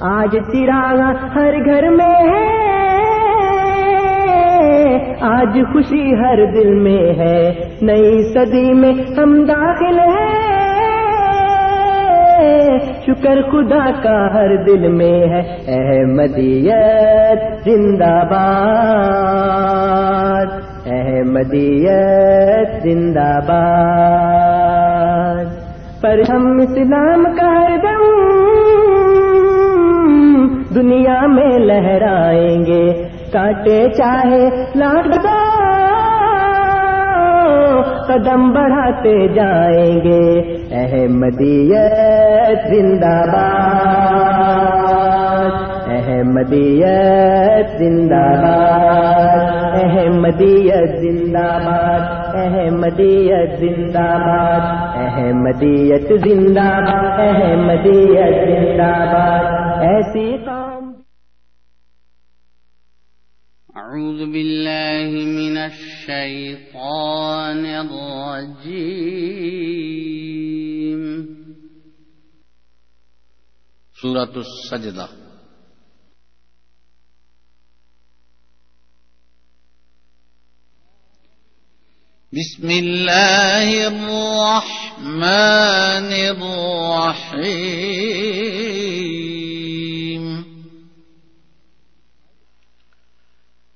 آج چراغ ہر گھر میں ہے۔ آج خوشی ہر دل میں ہے۔ نئی صدی میں ہم داخل ہیں۔ شکر خدا کا ہر دل میں ہے۔ احمدیت زندہ باد۔ احمدیت زندہ باد۔ پر ہم اسلام کا ہر دم دنیا میں لہرائیں گے۔ کاٹے چاہے لاکھ قدم بڑھاتے جائیں گے۔ احمدیت زندہ باد۔ احمدیت زندہ باد۔ احمدیت زندہ باد۔ احمدیت زندہ باد۔ احمدیت زندہ باد۔ احمدیت زندہ باد۔ ایسی قوم أعوذ بالله من الشيطان الرجيم. سورة السجدة. بسم الله الرحمن الرحيم.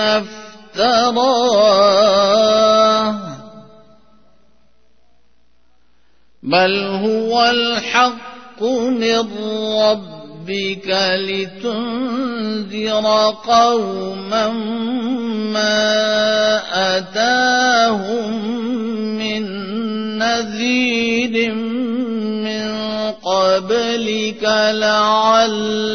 افتراه بل هو الحق من ربك لتنذر قوما ما أتاهم من نذير من قبلك لعلهم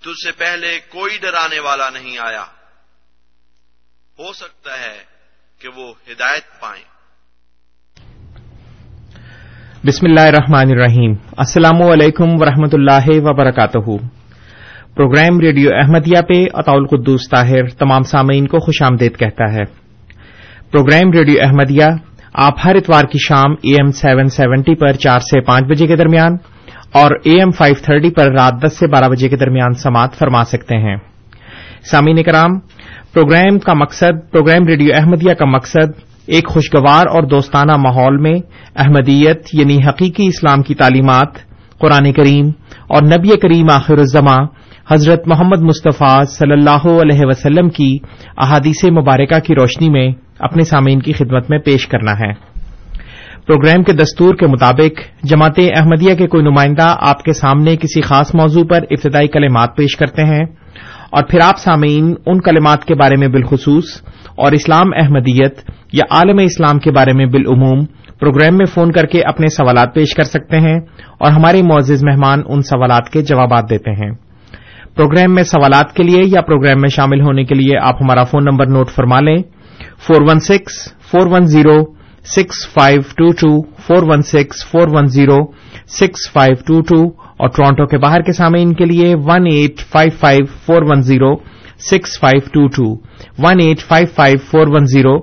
تجھ سے پہلے کوئی ڈرانے والا نہیں آیا۔ ہو سکتا ہے کہ وہ ہدایت پائیں۔ بسم اللہ الرحمن الرحیم۔ السلام علیکم ورحمۃ اللہ وبرکاتہ۔ پروگرام ریڈیو احمدیہ پہ اطول قدوس طاہر تمام سامعین کو خوش آمدید کہتا ہے۔ پروگرام ریڈیو احمدیہ آپ ہر اتوار کی شام اے ایم سیون سیونٹی پر چار سے پانچ بجے کے درمیان اور اے ایم فائیو تھرٹی پر رات دس سے بارہ بجے کے درمیان سماعت فرما سکتے ہیں۔ سامعین کرام پروگرام کا مقصد، پروگرام ریڈیو احمدیہ کا مقصد، ایک خوشگوار اور دوستانہ ماحول میں احمدیت یعنی حقیقی اسلام کی تعلیمات، قرآن کریم اور نبی کریم آخر الزماں حضرت محمد مصطفیٰ صلی اللہ علیہ وسلم کی احادیث مبارکہ کی روشنی میں اپنے سامعین کی خدمت میں پیش کرنا ہے۔ پروگرام کے دستور کے مطابق جماعت احمدیہ کے کوئی نمائندہ آپ کے سامنے کسی خاص موضوع پر ابتدائی کلمات پیش کرتے ہیں اور پھر آپ سامعین ان کلمات کے بارے میں بالخصوص اور اسلام احمدیت یا عالم اسلام کے بارے میں بالعموم پروگرام میں فون کر کے اپنے سوالات پیش کر سکتے ہیں اور ہمارے معزز مہمان ان سوالات کے جوابات دیتے ہیں۔ پروگرام میں سوالات کے لیے یا پروگرام میں شامل ہونے کے لیے آپ ہمارا فون نمبر نوٹ فرما لیں۔ Four one six, four one zero six five two two, four one six, four one zero, six five two two اور ٹورانٹو کے باہر کے سامعین کے لیے one eight five five four one zero, six five two two, one eight five five four one zero,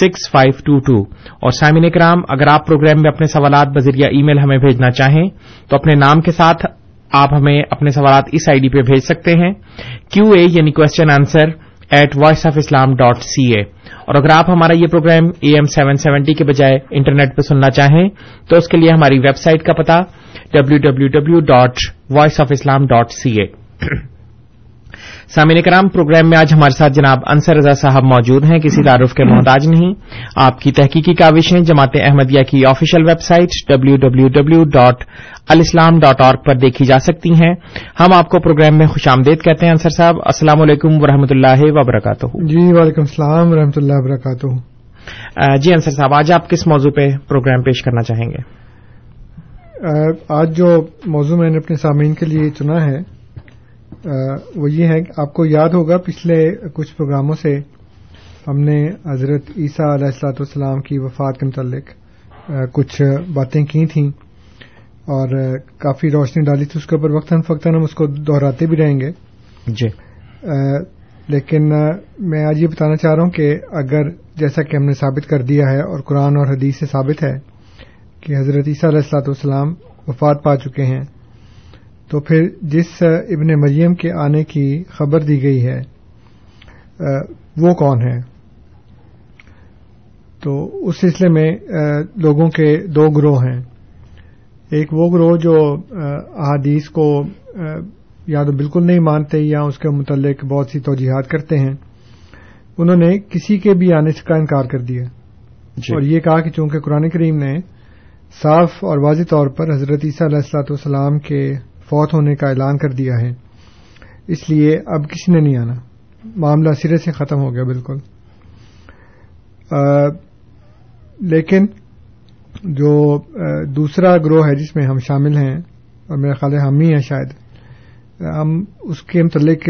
six five two two اور سامعین کرام اگر آپ پروگرام میں اپنے سوالات بذریعہ ای میل ہمیں بھیجنا چاہیں تو اپنے نام کے ساتھ آپ ہمیں اپنے سوالات اس آئی ڈی پہ بھیج سکتے ہیں۔ کیو اے یعنی question answer at Voice of Islam dot C A اور اگر آپ ہمارا یہ programme A M seven seventy کے بجائے انٹرنیٹ پہ سننا چاہیں، تو اس کے لیے ہماری ویب سائٹ کا پتا W W W dot Voice of Islam dot C A سامعین کرام پروگرام میں آج ہمارے ساتھ جناب انصر رضا صاحب موجود ہیں کسی تعارف کے محتاج نہیں۔ آپ کی تحقیقی کاوشیں جماعت احمدیہ کی official web site W W W dot alislam dot org پر دیکھی جا سکتی ہیں۔ ہم آپ کو پروگرام میں خوش آمدید کہتے ہیں انصر صاحب السلام علیکم ورحمۃ اللہ وبرکاتہ۔ جی وعلیکم السلام ورحمۃ اللہ وبرکاتہ۔ جی انصر صاحب آج آپ کس موضوع پہ پروگرام پیش کرنا چاہیں گے؟ آج جو موضوع میں نے اپنے سامعین کے لیے چنا ہے وہ یہ ہے کہ آپ کو یاد ہوگا پچھلے کچھ پروگراموں سے ہم نے حضرت عیسیٰ علیہ السلاۃ والسلام کی وفات کے متعلق کچھ باتیں کی تھیں اور کافی روشنی ڈالی تھی اس کے اوپر وقتاً فوقتاً ہم اس کو دہراتے بھی رہیں گے۔ جی۔ لیکن میں آج یہ بتانا چاہ رہا ہوں کہ اگر جیسا کہ ہم نے ثابت کر دیا ہے اور قرآن اور حدیث سے ثابت ہے کہ حضرت عیسیٰ علیہ السلاۃ والسلام وفات پا چکے ہیں تو پھر جس ابن مریم کے آنے کی خبر دی گئی ہے وہ کون ہے تو اس سلسلے میں لوگوں کے دو گروہ ہیں۔ ایک وہ گروہ جو احادیث کو یا تو بالکل نہیں مانتے یا اس کے متعلق بہت سی توجیحات کرتے ہیں۔ انہوں نے کسی کے بھی آنے کا انکار کر دیا۔ جی۔ اور یہ کہا کہ چونکہ قرآن کریم نے صاف اور واضح طور پر حضرت عیسیٰ علیہ السلاۃ والسلام کے فوت ہونے کا اعلان کر دیا ہے۔ اس لیے اب کسی نے نہیں آنا۔ معاملہ سرے سے ختم ہو گیا بالکل۔ لیکن جو دوسرا گروہ ہے جس میں ہم شامل ہیں، اور میرا خیال ہے ہم ہی ہیں شاید، ہم اس کے متعلق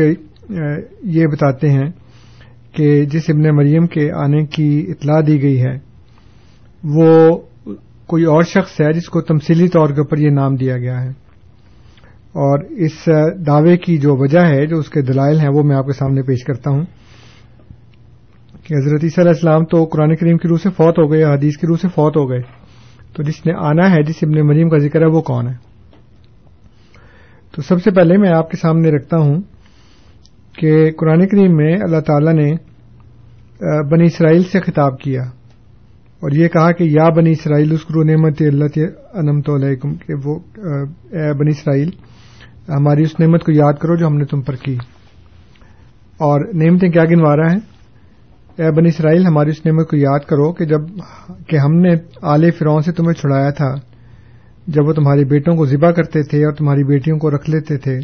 یہ بتاتے ہیں کہ جس ابن مریم کے آنے کی اطلاع دی گئی ہے، وہ کوئی اور شخص ہے جس کو تمثیلی طور کے اوپر یہ نام دیا گیا ہے۔ اور اس دعوے کی جو وجہ ہے، جو اس کے دلائل ہیں، وہ میں آپ کے سامنے پیش کرتا ہوں کہ حضرت عیسیٰ علیہ السلام تو قرآن کریم کی روح سے فوت ہو گئے، حدیث کی روح سے فوت ہو گئے۔ تو جس نے آنا ہے، جس ابن مریم کا ذکر ہے، وہ کون ہے؟ تو سب سے پہلے میں آپ کے سامنے رکھتا ہوں کہ قرآن کریم میں اللہ تعالی نے بنی اسرائیل سے خطاب کیا اور یہ کہا کہ یا بنی اسرائیل اسکرو نعمت اللہ انمت علیکم، کہ وہ اے بنی اسرائیل ہماری اس نعمت کو یاد کرو جو ہم نے تم پر کی۔ اور نعمتیں کیا گنوا رہا ہے اے بنی اسرائیل، ہماری اس نعمت کو یاد کرو کہ جبکہ ہم نے آل فرعون سے تمہیں چھڑایا تھا، جب وہ تمہارے بیٹوں کو ذبح کرتے تھے اور تمہاری بیٹیوں کو رکھ لیتے تھے۔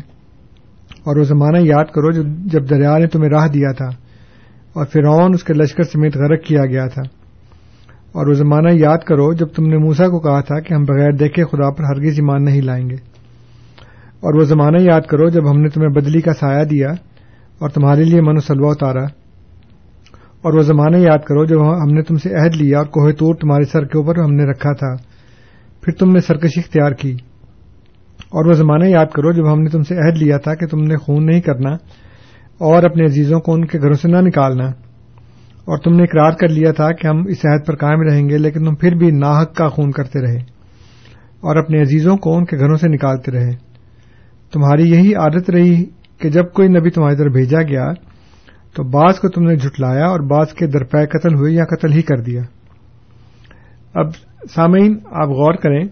اور وہ زمانہ یاد کرو جب دریا نے تمہیں راہ دیا تھا اور فرعون اس کے لشکر سمیت غرق کیا گیا تھا۔ اور وہ زمانہ یاد کرو جب تم نے موسا کو کہا تھا کہ ہم بغیر دیکھے خدا پر ہرگز ایمان نہیں لائیں گے۔ اور وہ زمانہ یاد کرو جب ہم نے تمہیں بدلی کا سایہ دیا اور تمہارے لیے من و سلوا اتارا۔ اور وہ زمانہ یاد کرو جب ہم نے تم سے عہد لیا اور کوہ طور تمہارے سر کے اوپر ہم نے رکھا تھا۔ پھر تم نے سرکشی اختیار کی۔ اور وہ زمانہ یاد کرو جب ہم نے تم سے عہد لیا تھا کہ تم نے خون نہیں کرنا اور اپنے عزیزوں کو ان کے گھروں سے نہ نکالنا۔ اور تم نے اقرار کر لیا تھا کہ ہم اس عہد پر قائم رہیں گے لیکن تم پھر بھی ناحق کا خون کرتے رہے اور اپنے عزیزوں کو ان کے گھروں سے نکالتے رہے۔ تمہاری یہی عادت رہی کہ جب کوئی نبی تمہاری طرف بھیجا گیا تو بعض کو تم نے جھٹلایا اور بعض کے درپے قتل ہوئے یا قتل ہی کر دیا۔ اب سامعین، آپ غور کریں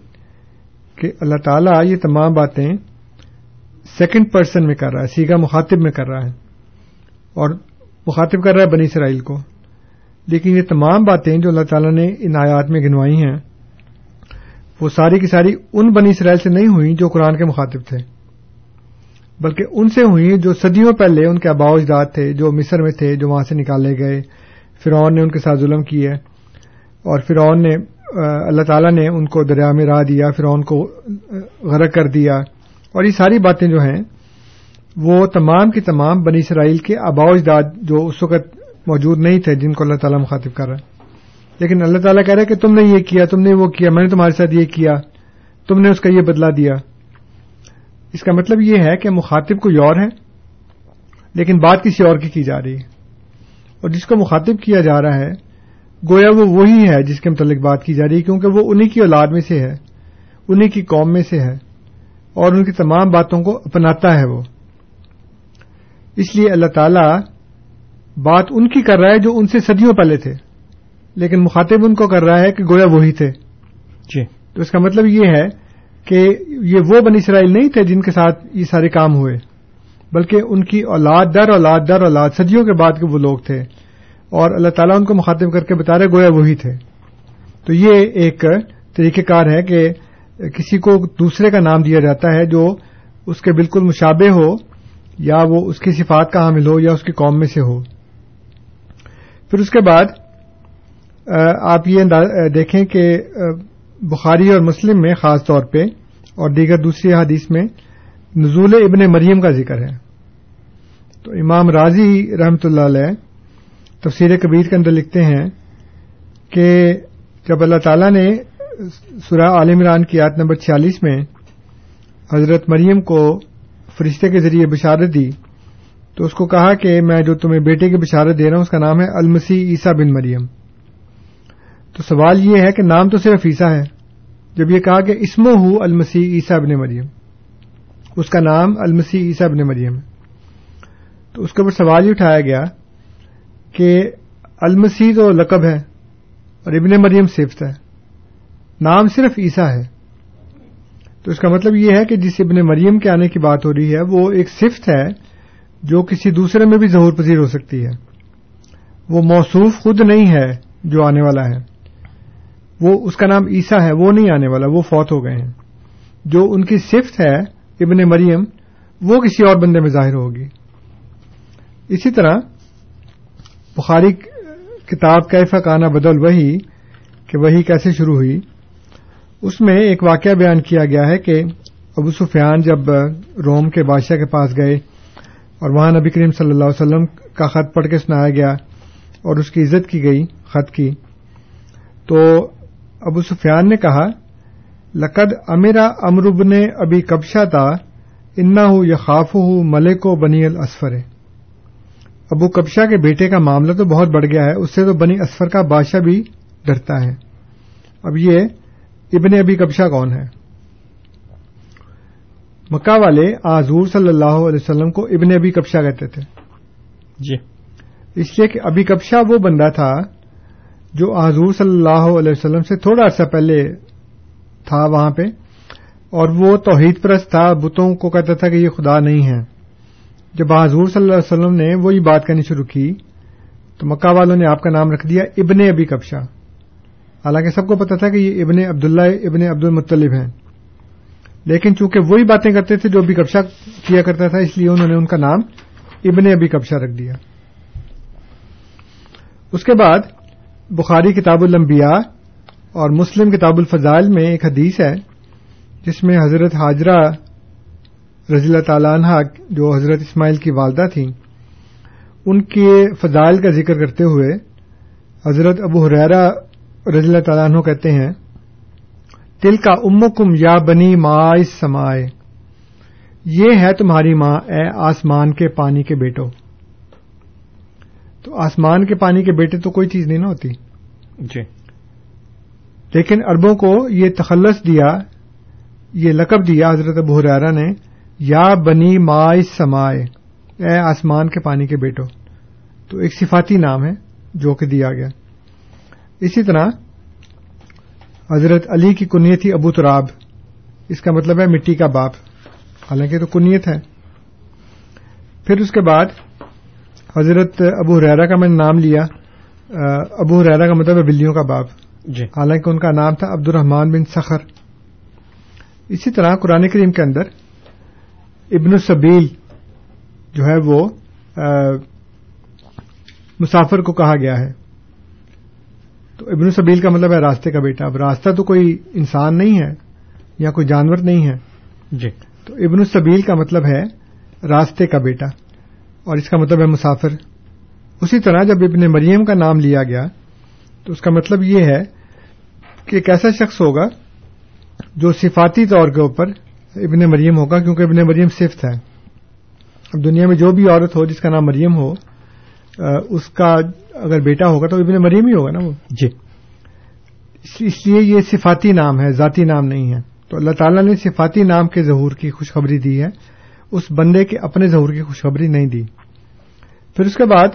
کہ اللہ تعالیٰ یہ تمام باتیں سیکنڈ پرسن میں کر رہا ہے، سیگا مخاطب میں کر رہا ہے اور مخاطب کر رہا ہے بنی اسرائیل کو۔ لیکن یہ تمام باتیں جو اللہ تعالیٰ نے ان آیات میں گنوائی ہیں، وہ ساری کی ساری ان بنی اسرائیل سے نہیں ہوئی جو قرآن کے مخاطب تھے۔ بلکہ ان سے ہوئی جو صدیوں پہلے ان کے آبا اجداد تھے، جو مصر میں تھے، جو وہاں سے نکالے گئے۔ فرعون نے ان کے ساتھ ظلم کیے اور فرعون نے اللہ تعالیٰ نے ان کو دریا میں راہ دیا، فرعون کو غرق کر دیا۔ اور یہ ساری باتیں جو ہیں، وہ تمام کی تمام بنی اسرائیل کے آبا اجداد جو اس وقت موجود نہیں تھے، جن کو اللہ تعالیٰ مخاطب کر رہا ہے۔ لیکن اللہ تعالیٰ کہہ رہا ہے کہ تم نے یہ کیا، تم نے وہ کیا، میں نے تمہارے ساتھ یہ کیا، تم نے اس کا یہ بدلا دیا۔ اس کا مطلب یہ ہے کہ مخاطب کوئی اور ہے لیکن بات کسی اور کی کی جا رہی ہے۔ اور جس کو مخاطب کیا جا رہا ہے گویا وہ وہی ہے جس کے متعلق بات کی جا رہی ہے کیونکہ وہ انہی کی اولاد میں سے ہے انہی کی قوم میں سے ہے اور ان کی تمام باتوں کو اپناتا ہے وہ۔ اس لیے اللہ تعالی بات ان کی کر رہا ہے جو ان سے صدیوں پہلے تھے لیکن مخاطب ان کو کر رہا ہے کہ گویا وہی تھے۔ جی۔ تو اس کا مطلب یہ ہے کہ یہ وہ بنی اسرائیل نہیں تھے جن کے ساتھ یہ سارے کام ہوئے، بلکہ ان کی اولاد در اولاد در، اولاد صدیوں کے بعد کے وہ لوگ تھے۔ اور اللہ تعالیٰ ان کو مخاطب کر کے بتا رہے گویا وہی تھے۔ تو یہ ایک طریقہ کار ہے کہ کسی کو دوسرے کا نام دیا جاتا ہے جو اس کے بالکل مشابہ ہو، یا وہ اس کی صفات کا حامل ہو، یا اس کی قوم میں سے ہو۔ پھر اس کے بعد آپ یہ دیکھیں کہ بخاری اور مسلم میں خاص طور پہ اور دیگر دوسری حادیث میں نزول ابن مریم کا ذکر ہے۔ تو امام راضی رحمت اللہ علیہ تفسیر کبیر کے اندر لکھتے ہیں کہ جب اللہ تعالی نے سورہ عال عمران کی آیت نمبر چھیالیس میں حضرت مریم کو فرشتے کے ذریعے بشارت دی تو اس کو کہا کہ میں جو تمہیں بیٹے کی بشارت دے رہا ہوں اس کا نام ہے المسی عیسا بن مریم۔ تو سوال یہ ہے کہ نام تو صرف عیسا ہے۔ جب یہ کہا کہ اسمو ہو المسی عیسا بن مریم، اس کا نام المسی عیسا بن مریم ہے۔ تو اس کے اوپر سوال یہ اٹھایا گیا کہ المسی تو لقب ہے اور ابن مریم صفت ہے، نام صرف عیسا ہے۔ تو اس کا مطلب یہ ہے کہ جس ابن مریم کے آنے کی بات ہو رہی ہے، وہ ایک صفت ہے جو کسی دوسرے میں بھی ظہور پذیر ہو سکتی ہے۔ وہ موصوف خود نہیں ہے جو آنے والا ہے۔ وہ اس کا نام عیسا ہے، وہ نہیں آنے والا، وہ فوت ہو گئے ہیں۔ جو ان کی صفت ہے، ابن مریم، وہ کسی اور بندے میں ظاہر ہوگی۔ اسی طرح بخاری کتاب کیفا کانا بدل وہی کہ وہی کیسے شروع ہوئی، اس میں ایک واقعہ بیان کیا گیا ہے کہ ابو سفیان جب روم کے بادشاہ کے پاس گئے اور وہاں نبی کریم صلی اللہ علیہ وسلم کا خط پڑھ کے سنایا گیا اور اس کی عزت کی گئی، خط کی، تو ابو سفیان نے کہا لقد امیرا امرب نے ابھی کبشا تھا انا ہوں یا خاف ہوں ملک و بنی الاسفر۔ ابو کبشا کے بیٹے کا معاملہ تو بہت بڑھ گیا ہے اس سے تو بنی اسفر کا بادشاہ بھی ڈرتا ہے۔ اب یہ ابن ابی کبشا کون ہے؟ مکہ والے آزور صلی اللہ علیہ وسلم کو ابن ابی کبشا کہتے تھے۔ جی۔ اس لیے کہ ابی کبشا وہ بندہ تھا جو حضور صلی اللہ علیہ وسلم سے تھوڑا عرصہ پہلے تھا وہاں پہ، اور وہ توحید پرست تھا، بتوں کو کہتا تھا کہ یہ خدا نہیں ہے۔ جب حضور صلی اللہ علیہ وسلم نے وہی بات کرنی شروع کی، تو مکہ والوں نے آپ کا نام رکھ دیا ابن ابی کبشا حالانکہ سب کو پتا تھا کہ یہ ابن عبداللہ ابن عبد المطلب ہیں۔ لیکن چونکہ وہی باتیں کرتے تھے جو ابھی کبشا کیا کرتا تھا، اس لیے انہوں نے ان کا نام ابن ابی کبشا رکھ دیا۔ اس کے بعد بخاری کتاب الانبیاء اور مسلم کتاب الفضائل میں ایک حدیث ہے، جس میں حضرت حاجرہ رضی اللہ تعالی عنہ جو حضرت اسماعیل کی والدہ تھیں، ان کے فضائل کا ذکر کرتے ہوئے حضرت ابو حریرا رضی اللہ تعالیٰ عنہ کہتے ہیں تل کا امکم یا بنی مائ سمائے یہ ہے تمہاری ماں اے آسمان کے پانی کے بیٹو تو آسمان کے پانی کے بیٹے تو کوئی چیز نہیں نہ ہوتی۔ جی۔ لیکن اربوں کو یہ تخلص دیا یہ لقب دیا حضرت ابو حرارا نے یا بنی مائ سمائے اے آسمان کے پانی کے بیٹو۔ تو ایک صفاتی نام ہے جو کہ دیا گیا۔ اسی طرح حضرت علی کی کنیت تھی ابو تراب۔ اس کا مطلب ہے مٹی کا باپ۔ حالانکہ تو کنیت ہے۔ پھر اس کے بعد حضرت ابو حریرا کا میں نے نام لیا ابو حریرا کا مطلب ہے بلیوں کا باپ۔ جی۔ حالانکہ ان کا نام تھا عبد الرحمان بن سخر اسی طرح قرآن کریم کے اندر ابن السبیل جو ہے وہ مسافر کو کہا گیا ہے۔ تو ابن السبیل کا مطلب ہے راستے کا بیٹا۔ اب راستہ تو کوئی انسان نہیں ہے یا کوئی جانور نہیں ہے۔ جی۔ تو ابن السبیل کا مطلب ہے راستے کا بیٹا۔ اور اس کا مطلب ہے مسافر۔ اسی طرح جب ابن مریم کا نام لیا گیا تو اس کا مطلب یہ ہے کہ ایک ایسا شخص ہوگا جو صفاتی طور کے اوپر ابن مریم ہوگا کیونکہ ابن مریم صفت ہے۔ اب دنیا میں جو بھی عورت ہو جس کا نام مریم ہو اس کا اگر بیٹا ہوگا تو ابن مریم ہی ہوگا نا وہ۔ جی۔ اس لیے یہ صفاتی نام ہے ذاتی نام نہیں ہے۔ تو اللہ تعالیٰ نے صفاتی نام کے ظہور کی خوشخبری دی ہے۔ اس بندے کے اپنے ظہور کی خوشخبری نہیں دی۔ پھر اس کے بعد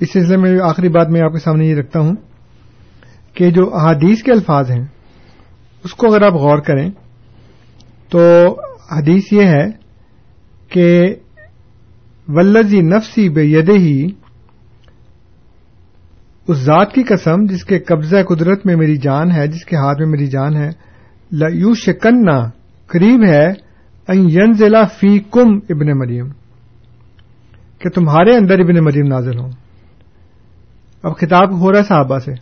اس سلسلے میں آخری بات میں آپ کے سامنے یہ رکھتا ہوں کہ جو احادیث کے الفاظ ہیں، اس کو اگر آپ غور کریں تو حدیث یہ ہے کہ ولزی نفسی بے ید ہی اس ذات کی قسم جس کے قبضہ قدرت میں میری جان ہے، جس کے ہاتھ میں میری جان ہے یو شکننا قریب ہے ین ضلع فی کم ابن مریم کہ تمہارے اندر ابن مریم نازل ہوں۔ اب خطاب ہو رہا ہے صحابہ سے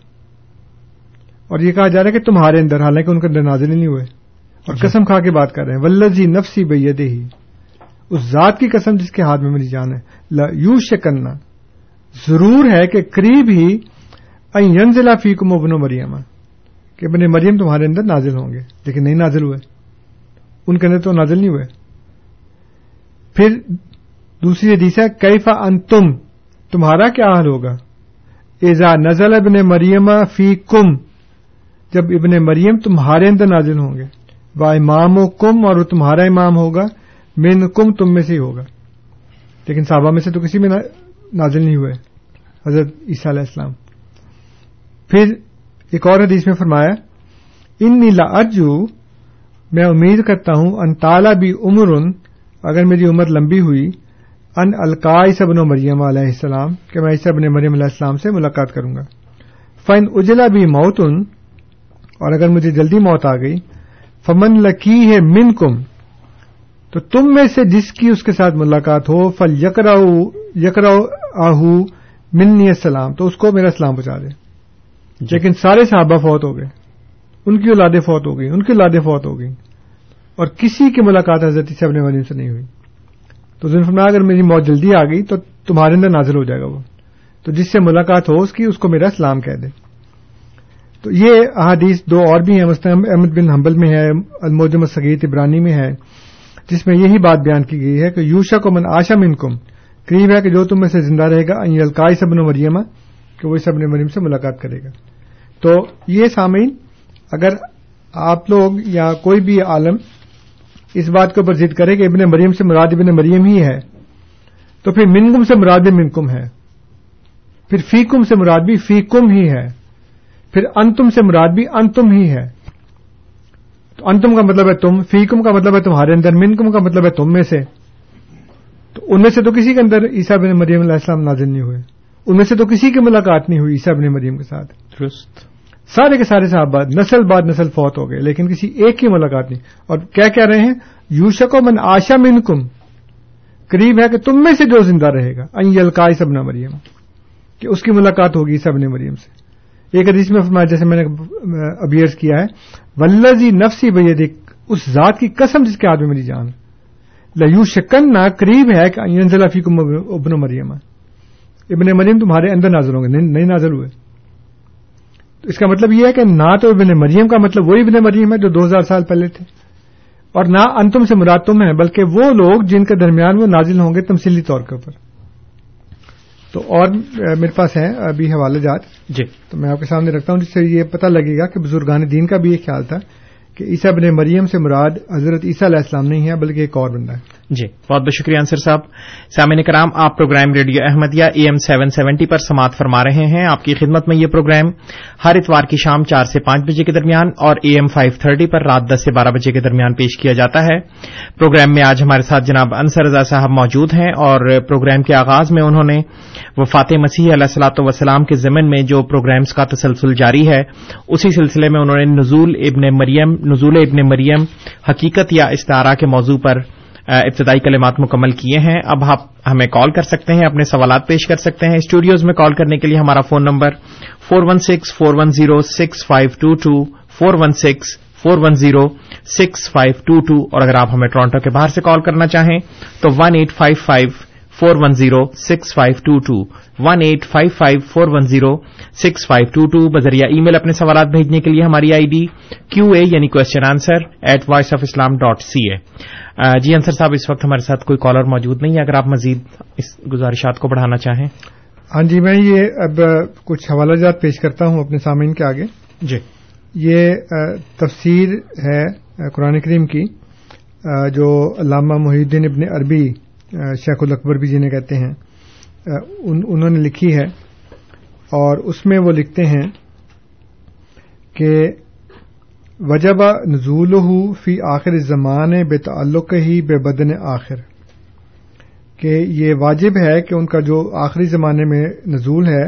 اور یہ کہا جا رہا ہے کہ تمہارے اندر حالانکہ ان کے اندر نازل ہی نہیں ہوئے۔ اور قسم کھا کے بات کر رہے ہیں ولزی نفسی بید ہی اس ذات کی قسم جس کے ہاتھ میں میری جان ہے۔ یو شکننا ضرور ہے کہ قریب ہی این ضلع فی کم ابن مریم کہ ابن مریم تمہارے اندر نازل ہوں گے لیکن نہیں نازل ہوئے۔ ان کے اندر تو نازل نہیں ہوئے۔ پھر دوسری حدیث ہے کیفا ان تم تمہارا کیا حال ہوگا؟ ایزا نزل ابن مریم فی کم جب ابن مریم تمہارے اندر نازل ہوں گے وہ امام و کم اور وہ تمہارا امام ہوگا من کم تم میں سے ہی ہوگا۔ لیکن صحابہ میں سے تو کسی میں نازل نہیں ہوئے۔ حضرت عیسیٰ علیہ السلام۔ پھر ایک اور حدیث میں فرمایا ان نیلا ارجو میں امید کرتا ہوں ان تالا بھی عمر اگر میری عمر لمبی ہوئی ان القائی سبن و مریم علیہ السلام کہ میں عیسیٰ ابن مریم علیہ السلام سے ملاقات کروں گا۔ فن اجلا بھی موتن اور اگر مجھے جلدی موت آ گئی فمن لکی ہے من کم تو تم میں سے جس کی اس کے ساتھ ملاقات ہو فل یکرا آہو منی السلام تو اس کو میرا سلام پہنچا دے۔ لیکن سارے صحابہ فوت ہو گئے۔ ان کی اولادیں فوت ہو گئی ان کی اولادیں فوت ہو گئی اور کسی کی ملاقات حضرت سے اپنے مریم سے نہیں ہوئی۔ تو ذنفرما اگر میری موت جلدی آ گئی تو تمہارے اندر نازل ہو جائے گا وہ۔ تو جس سے ملاقات ہو، اس کی، اس کو میرا سلام کہہ دے۔ تو یہ احادیث دو اور بھی ہیں۔ مسلم احمد بن حنبل میں ہے، الموجم سگیت ابرانی میں ہے، جس میں یہی بات بیان کی گئی ہے کہ یوشا کو من آشا من کم قریب ہے کہ جو تم میں سے زندہ رہے گا القائی سبن مریم کہ وہ سبن مریم سے ملاقات کرے گا۔ تو یہ سامعین، اگر آپ لوگ یا کوئی بھی عالم اس بات کے اوپر ضد کرے کہ ابن مریم سے مراد ابن مریم ہی ہے۔ تو پھر منکم سے مراد بھی منکم ہے۔ پھر فی کم سے مراد بھی فی کم ہی ہے۔ پھر انتم سے مراد بھی انتم ہی ہے۔ تو انتم کا مطلب ہے تم، فیکم کا مطلب ہے تمہارے اندر، منکم کا مطلب ہے تم میں سے۔ تو ان میں سے تو کسی کے اندر عیسیٰ بن مریم علیہ السلام نازل نہیں ہوئے۔ ان میں سے تو کسی کی ملاقات نہیں ہوئی عیسیٰ بن مریم کے ساتھ۔ درست۔ سارے کے سارے صحابہ نسل بعد نسل فوت ہو گئے، لیکن کسی ایک کی ملاقات نہیں۔ اور کیا کہہ رہے ہیں؟ یوشک و من آشا منکم۔ قریب ہے کہ تم میں سے جو زندہ رہے گا۔ این القائی سبنا مریم۔ کہ اس کی ملاقات ہوگی سبن مریم سے۔ ایک حدیث میں فرمایا، جیسے میں نے ابیئرز کیا ہے ولزی نفسی بید اس ذات کی قسم جس کے ہاتھ میں میری جان۔ لیو شکن نہ قریب ہے کہ ابن مریم۔ ابن مریم تمہارے اندر نازل ہوں گے نہیں نازل ہوئے۔ اس کا مطلب یہ ہے کہ نہ تو ابن مریم کا مطلب وہی ابن مریم ہے جو دو ہزار سال پہلے تھے۔ اور نہ انتم سے مراد تم ہے بلکہ وہ لوگ جن کے درمیان وہ نازل ہوں گے تمثیلی طور کے اوپر۔ تو اور میرے پاس ہیں ابھی حوالے جات۔ جی۔ تو میں آپ کے سامنے رکھتا ہوں جس سے یہ پتہ لگے گا کہ بزرگان دین کا بھی یہ خیال تھا کہ عیسیٰ بن مریم سے مراد حضرت عیسیٰ علیہ السلام نہیں ہے بلکہ ایک اور بندہ ہے۔ جی بہت بہت شکریہ انصر صاحب۔ سامعین کرام، آپ programme radio Ahmadiyya A M seven seventy پر سماعت فرما رہے ہیں۔ آپ کی خدمت میں یہ پروگرام ہر اتوار کی شام چار سے پانچ بجے کے درمیان اور اے ایم فائیو تھرٹی پر رات دس سے بارہ بجے کے درمیان پیش کیا جاتا ہے۔ پروگرام میں آج ہمارے ساتھ جناب انصر رضا صاحب موجود ہیں اور پروگرام کے آغاز میں انہوں نے وفات مسیح علیہ السلاۃ وسلام کے ضمن میں جو پروگرامز کا تسلسل جاری ہے، اسی سلسلے میں انہوں نے نزول ابن مریم، نزول ابن مریم حقیقت یا استعارہ کے موضوع پر ابتدائی کلمات مکمل کیے ہیں۔ اب آپ ہمیں کال کر سکتے ہیں، اپنے سوالات پیش کر سکتے ہیں۔ اسٹوڈیوز میں کال کرنے کے لیے ہمارا phone number four one six four one zero six five two two, four one six four one zero six five two two. اور اگر آپ ہمیں ٹورانٹو کے باہر سے کال کرنا چاہیں تو one eight five five four one zero six five two two one eight five five four one zero six five two two بذریعہ ای میل اپنے سوالات بھیجنے کے لیے ہماری آئی ڈی کیو اے یعنی question answer at Voice of Islam dot C A جی انصر صاحب اس وقت ہمارے ساتھ کوئی کالر موجود نہیں ہے اگر آپ مزید اس گزارشات کو بڑھانا چاہیں۔ ہاں جی میں یہ اب کچھ حوالہ جات پیش کرتا ہوں اپنے سامعین کے آگے۔ جی۔ یہ تفسیر ہے قرآن کریم کی جو علامہ محی الدین ابن عربی شیخ الاکبر بھی جنہیں کہتے ہیں انہوں نے لکھی ہے اور اس میں وہ لکھتے ہیں کہ وجب نزول فی آخر زمان بے تعلق ہی بے بدن آخر، کہ یہ واجب ہے کہ ان کا جو آخری زمانے میں نزول ہے،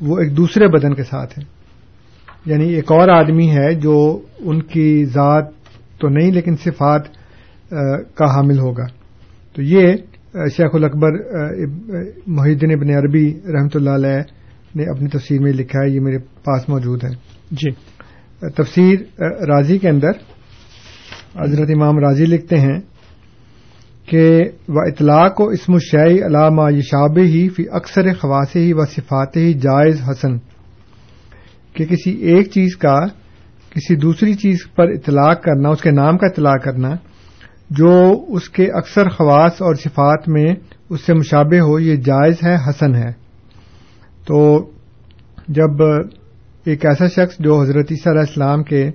وہ ایک دوسرے بدن کے ساتھ ہے۔ یعنی ایک اور آدمی ہے جو ان کی ذات تو نہیں، لیکن صفات کا حامل ہوگا۔ تو یہ شیخ الاکبر محدین ابن عربی رحمۃ اللہ علیہ نے اپنی تفسیر میں لکھا ہے یہ میرے پاس موجود ہے۔ جی۔ تفسیر راضی کے اندر حضرت امام راضی لکھتے ہیں کہ و اطلاق و اسم الشعی علامہ یشاب ہی فی اکثر خواص ہی و صفات ہی جائز حسن کہ کسی ایک چیز کا کسی دوسری چیز پر اطلاق کرنا اس کے نام کا اطلاع کرنا جو اس کے اکثر خواص اور صفات میں اس سے مشابہ ہو، یہ جائز ہے، حسن ہے۔ تو جب ایک ایسا شخص جو حضرت عیسیٰ علیہ السلام کے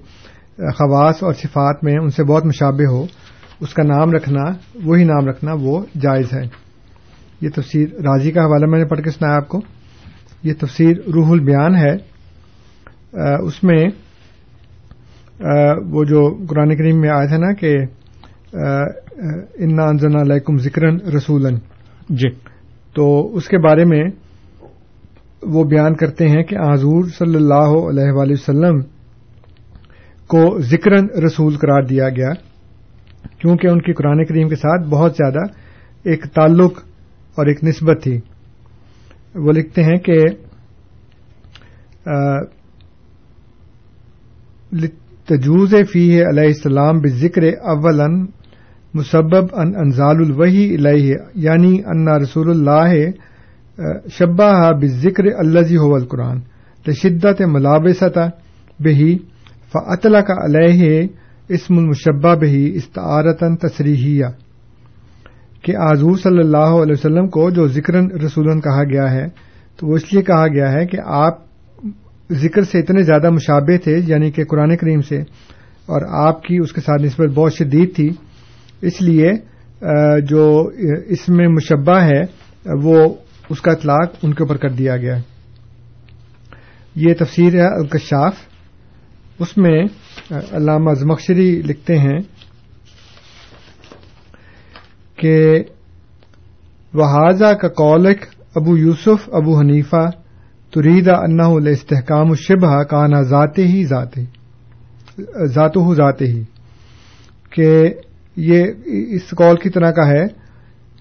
خواص اور صفات میں ان سے بہت مشابہ ہو، اس کا نام رکھنا، وہی نام رکھنا، وہ جائز ہے۔ یہ تفسیر راضی کا حوالہ میں نے پڑھ کے سنایا آپ کو۔ یہ تفسیر روح البیان ہے۔ اس میں وہ جو قرآن کریم میں آیا تھا نا کہ انا انزنا علیکم ذکرن رسولن جی۔ تو اس کے بارے میں وہ بیان کرتے ہیں کہ حضور صلی اللہ علیہ وآلہ وسلم کو ذکرن رسول قرار دیا گیا کیونکہ ان کی قرآن کریم کے ساتھ بہت زیادہ ایک تعلق اور ایک نسبت تھی۔ وہ لکھتے ہیں کہ تجوز فی علیہ السلام بذکر اولا مسبب ان انزال الوحی علیہ یعنی ان رسول اللہ شبہ بذکر الزی ہو القرآن، لشدت ملابسط بہی فعطلا کا علیہ اسم المشبہ بہی استعارتن تصریحیہ کہ آزور صلی اللہ علیہ وسلم کو جو ذکر رسولن کہا گیا ہے، تو وہ اس لیے کہا گیا ہے کہ آپ ذکر سے اتنے زیادہ مشابہ تھے یعنی کہ قرآن کریم سے، اور آپ کی اس کے ساتھ نسبت بہت شدید تھی۔ اس لیے جو اس میں مشبہ ہے، وہ اس کا اطلاق ان کے اوپر کر دیا گیا یہ تفسیر ہے الکشاف۔ اس میں علامہ زمخشری لکھتے ہیں کہ وہذا کا کولک ابو یوسف ابو حنیفہ تریدا انہ استحکام شبہ کانا ذاتے ہی ذاتے ذات ہو ذاتے ہی کہ یہ اس کال کی طرح کا ہے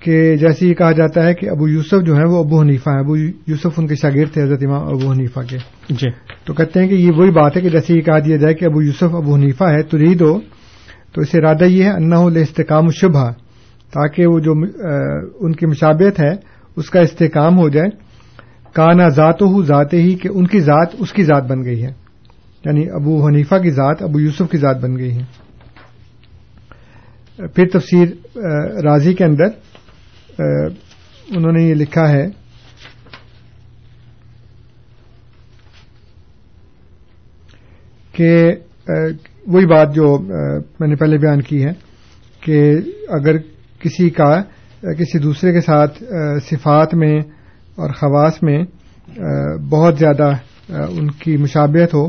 کہ جیسے یہ کہا جاتا ہے کہ ابو یوسف جو ہیں وہ ابو حنیفہ ہیں ابو یوسف ان کے شاگرد تھے حضرت امام ابو حنیفہ کے۔ جی۔ تو کہتے ہیں کہ یہ وہی بات ہے کہ جیسے یہ کہا دیا جائے کہ ابو یوسف ابو حنیفہ ہے تو ریدو تو اس ارادہ یہ ہے انا استحکام شبہ تاکہ وہ جو ان کی مشابت ہے اس کا استحکام ہو جائے۔ کانا ذات ہو ذات ہی کہ ان کی ذات اس کی ذات بن گئی ہے۔ یعنی ابو حنیفہ کی ذات، ابو یوسف کی ذات بن گئی ہے۔ پھر تفسیر راضی کے اندر انہوں نے یہ لکھا ہے، کہ وہی بات جو میں نے پہلے بیان کی ہے، کہ اگر کسی کا، کسی دوسرے کے ساتھ صفات میں اور خواص میں بہت زیادہ ان کی مشابہت ہو،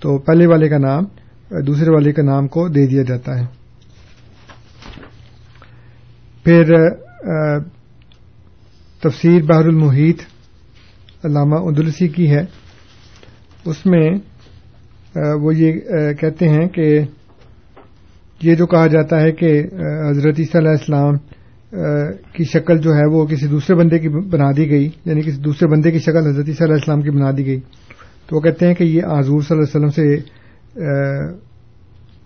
تو پہلے والے کا نام دوسرے والے کے نام کو دے دیا جاتا ہے۔ پھر تفسیر بحر المحیط علامہ ادلسی کی ہے۔ اس میں وہ یہ کہتے ہیں کہ، یہ جو کہا جاتا ہے کہ حضرت عیسیٰ علیہ السلام کی شکل جو ہے وہ کسی دوسرے بندے کی بنا دی گئی یعنی کسی دوسرے بندے کی شکل حضرت عیسیٰ علیہ السلام کی بنا دی گئی۔ تو وہ کہتے ہیں کہ یہ حضور صلی اللہ علیہ وسلم سے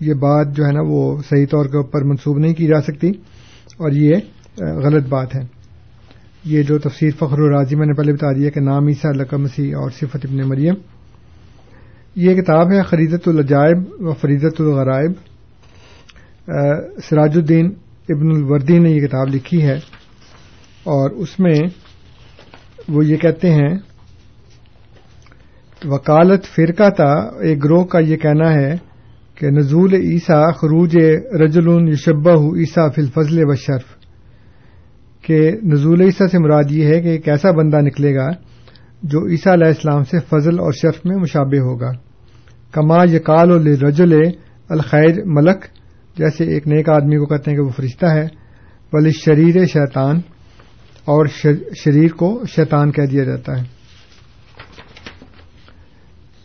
یہ بات جو ہے نا وہ صحیح طور کے اوپر منسوب نہیں کی جا سکتی اور یہ غلط بات ہے۔ یہ جو تفسیر فخر الراضی میں نے پہلے بتا دیا کہ نام عیسیٰ لقم مسیح اور صفت ابن مریم۔ یہ کتاب ہے خریدت الجائب و فریدت الغرائب۔ سراج الدین ابن الوردی نے یہ کتاب لکھی ہے اور اس میں وہ یہ کہتے ہیں، وکالت فرقہ تھا ایک گروہ کا یہ کہنا ہے کہ نزول عیسیٰ خروج رجل یشبہ عیسیٰ فی الفضل و شرف۔ کہ نزول عیسیٰ سے مراد یہ ہے کہ ایک ایسا بندہ نکلے گا جو عیسیٰ علیہ السلام سے فضل اور شرف میں مشابہ ہوگا۔ کما یقال رجل الخیر ملک جیسے ایک نیک آدمی کو کہتے ہیں کہ وہ فرشتہ ہے ولی شریر شیطان، اور شریر کو شیطان کہہ دیا جاتا ہے۔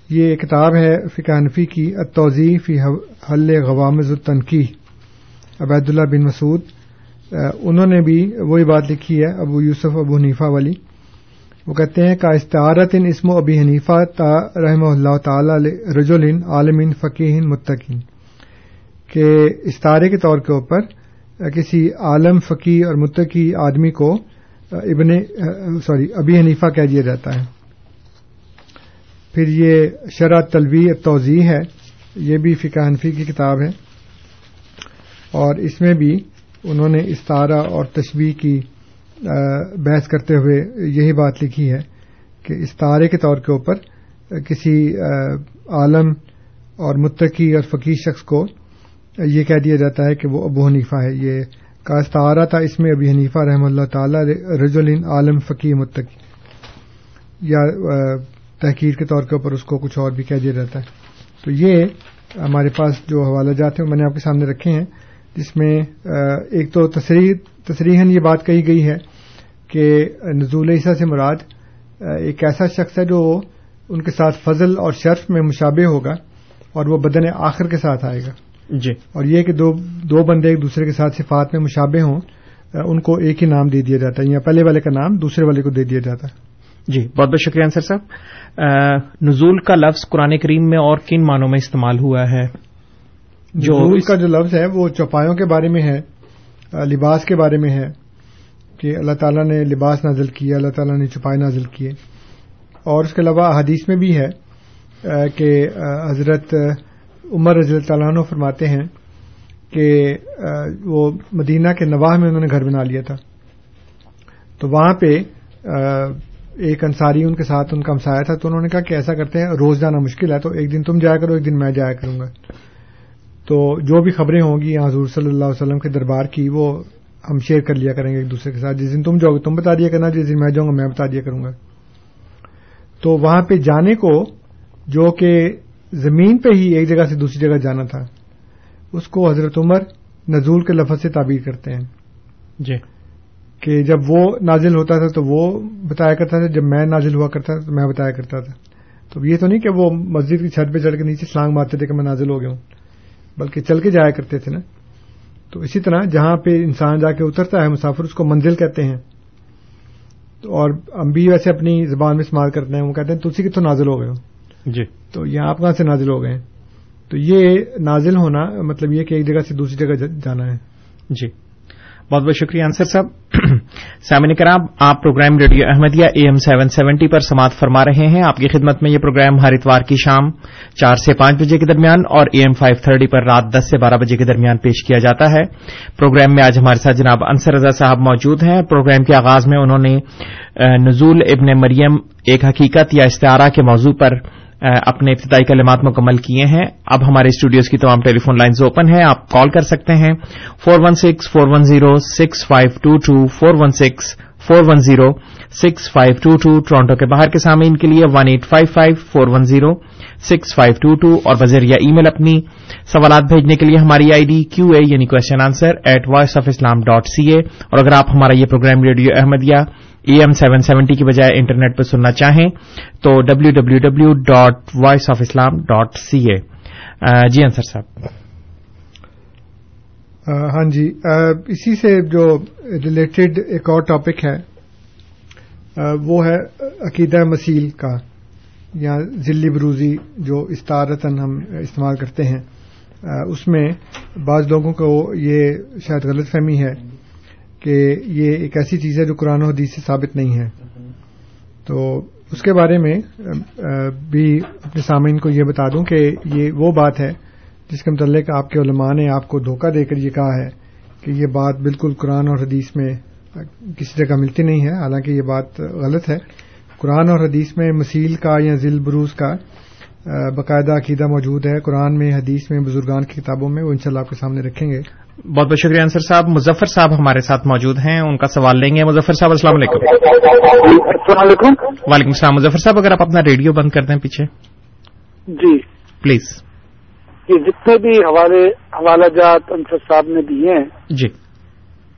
یہ کتاب ہے فقہ حنفی کی توضیع فی حل غوامز التنقی عبید اللہ بن مسعود انہوں نے بھی وہی بات لکھی ہے، ابو یوسف، ابو حنیفہ والی۔ وہ کہتے ہیں کا استعارت ان اسم و ابی حنیفہ تا رحم اللہ تعالی رجول عالمین فقین متقین۔ کہ استعارے کے طور کے اوپر کسی عالم، فقی اور متقی آدمی کو ابن سوری، ابی حنیفہ کہہ دیا جاتا ہے۔ پھر یہ شرح طلبی توضیع ہے، یہ بھی فقہ حنفی کی کتاب ہے۔ اور اس میں بھی انہوں نے استارہ اور تشبیح کی بحث کرتے ہوئے یہی بات لکھی ہے کہ استارے کے طور کے اوپر کسی عالم اور متقی اور فقیر شخص کو یہ کہہ دیا جاتا ہے کہ وہ ابو حنیفہ ہے۔ یہ کا استعارہ تھا اس میں ابی حنیفہ رحم اللہ تعالی رجول عالم فقی متقی۔ یا تحقیر کے طور کے اوپر اس کو کچھ اور بھی کہہ دیا جاتا ہے۔ تو یہ ہمارے پاس جو حوالہ جات ہیں میں نے آپ کے سامنے رکھے ہیں، جس میں ایک تو تصریحاً یہ بات کہی گئی ہے کہ نزول عیسیٰ سے مراد ایک ایسا شخص ہے جو ان کے ساتھ فضل اور شرف میں مشابہ ہوگا اور وہ بدن آخر کے ساتھ آئے گا۔ جی۔ اور یہ کہ دو دو بندے ایک دوسرے کے ساتھ صفات میں مشابہ ہوں ان کو ایک ہی نام دے دیا جاتا ہے یا پہلے والے کا نام دوسرے والے کو دے دیا جاتا ہے۔ جی بہت بہت شکریہ انصر صاحب۔ نزول کا لفظ قرآن کریم میں اور کن معنوں میں استعمال ہوا ہے؟ جو نزول کا جو لفظ ہے وہ چوپایوں کے بارے میں ہے لباس کے بارے میں ہے کہ اللہ تعالیٰ نے لباس نازل کیا اللہ تعالیٰ نے چوپائے نازل کیے اور اس کے علاوہ حدیث میں بھی ہے کہ حضرت عمر رضی اللہ عنہ فرماتے ہیں کہ وہ مدینہ کے نواح میں انہوں نے گھر بنا لیا تھا۔ تو وہاں پہ ایک انصاری ان کے ساتھ ان کا ہمسایا تھا۔ تو انہوں نے کہا کہ ایسا کرتے ہیں، روز جانا مشکل ہے، تو ایک دن تم جایا کرو، ایک دن میں جایا کروں گا۔ تو جو بھی خبریں ہوں گی حضور صلی اللہ علیہ وسلم کے دربار کی، وہ ہم شیئر کر لیا کریں گے ایک دوسرے کے ساتھ۔ جس دن تم جاؤ گے، تم بتا دیا کرنا، جس دن میں جاؤں گا، میں بتا دیا کروں گا۔ تو وہاں پہ جانے کو، جو کہ زمین پہ ہی ایک جگہ سے دوسری جگہ جانا تھا۔ اس کو حضرت عمر نزول کے لفظ سے تعبیر کرتے ہیں۔ جی۔ کہ جب وہ نازل ہوتا تھا تو وہ بتایا کرتا تھا جب میں نازل ہوا کرتا تھا تو میں بتایا کرتا تھا۔ تو یہ تو نہیں کہ وہ مسجد کی چھت پہ چڑھ کے نیچے سلانگ مارتے تھے کہ میں نازل ہو گیا ہوں بلکہ چل کے جایا کرتے تھے نا۔ تو اسی طرح جہاں پہ انسان جا کے اترتا ہے مسافر اس کو منزل کہتے ہیں۔ اور ہم بھی ویسے اپنی زبان میں استعمال کرتے ہیں وہ کہتے ہیں تلسی کتوں نازل ہو گئے ہو۔ جی۔ تو یہ آپ کہاں سے نازل ہو گئے تو یہ نازل ہونا مطلب یہ کہ ایک جگہ سے دوسری جگہ جانا ہے۔ جی۔ بہت بہت شکریہ انصر صاحب۔ سامعین کرام آپ programme radio Ahmadiyya A M seven seventy پر سماعت فرما رہے ہیں۔ آپ کی خدمت میں یہ پروگرام ہر اتوار کی شام چار سے پانچ بجے کے درمیان اور اے ایم فائیو تھرٹی پر رات دس سے بارہ بجے کے درمیان پیش کیا جاتا ہے۔ پروگرام میں آج ہمارے ساتھ جناب انصر رضا صاحب موجود ہیں۔ پروگرام کے آغاز میں انہوں نے نزول ابن مریم ایک حقیقت یا استعارہ کے موضوع پر اپنے ابتدائی کلمات مکمل کیے ہیں۔ اب ہمارے اسٹوڈیوز کی تمام ٹیلی فون لائنز اوپن ہیں، آپ کال کر سکتے ہیں۔ Four one six, four one zero, six five two two, four one six four one zero six five two two Toronto کے باہر کے سامعین کے لیے one eight five five four one zero six five two two اور بذریعہ ای میل اپنی سوالات بھیجنے کے لیے ہماری آئی ڈی کیو اے یعنی question answer at Voice of Islam dot C A اور اگر آپ ہمارا یہ programme radio Ahmadiyya A M seven seventy کی بجائے انٹرنیٹ پر سننا چاہیں تو W W W dot Voice of Islam dot C A جی انصر صاحب۔ ہاں جی اسی سے جو ریلیٹڈ ایک اور ٹاپک ہے وہ ہے عقیدہ مسیل کا، یا ذلی بروزی جو استارتن ہم استعمال کرتے ہیں۔ اس میں بعض لوگوں کو یہ شاید غلط فہمی ہے کہ یہ ایک ایسی چیز ہے جو قرآن و حدیث سے ثابت نہیں ہے۔ تو اس کے بارے میں بھی اپنے سامعین کو یہ بتا دوں کہ یہ وہ بات ہے جس کے متعلق آپ کے علماء نے آپ کو دھوکہ دے کر یہ کہا ہے کہ یہ بات بالکل قرآن اور حدیث میں کسی جگہ ملتی نہیں ہے حالانکہ یہ بات غلط ہے۔ قرآن اور حدیث میں مسیل کا یا ذیل بروز کا باقاعدہ عقیدہ موجود ہے۔ قرآن میں حدیث میں بزرگان کی کتابوں میں وہ انشاءاللہ آپ کے سامنے رکھیں گے۔ بہت بہت شکریہ انصر صاحب۔ مظفر صاحب ہمارے ساتھ موجود ہیں ان کا سوال لیں گے۔ مظفر صاحب السلام علیکم۔ السلام علیکم۔ وعلیکم السلام۔ مظفر صاحب اگر آپ اپنا ریڈیو بند کر دیں پیچھے۔ جی۔ پلیز۔ یہ جتنے بھی حوالے حوالہ جات انصر صاحب نے دیے ہیں جی۔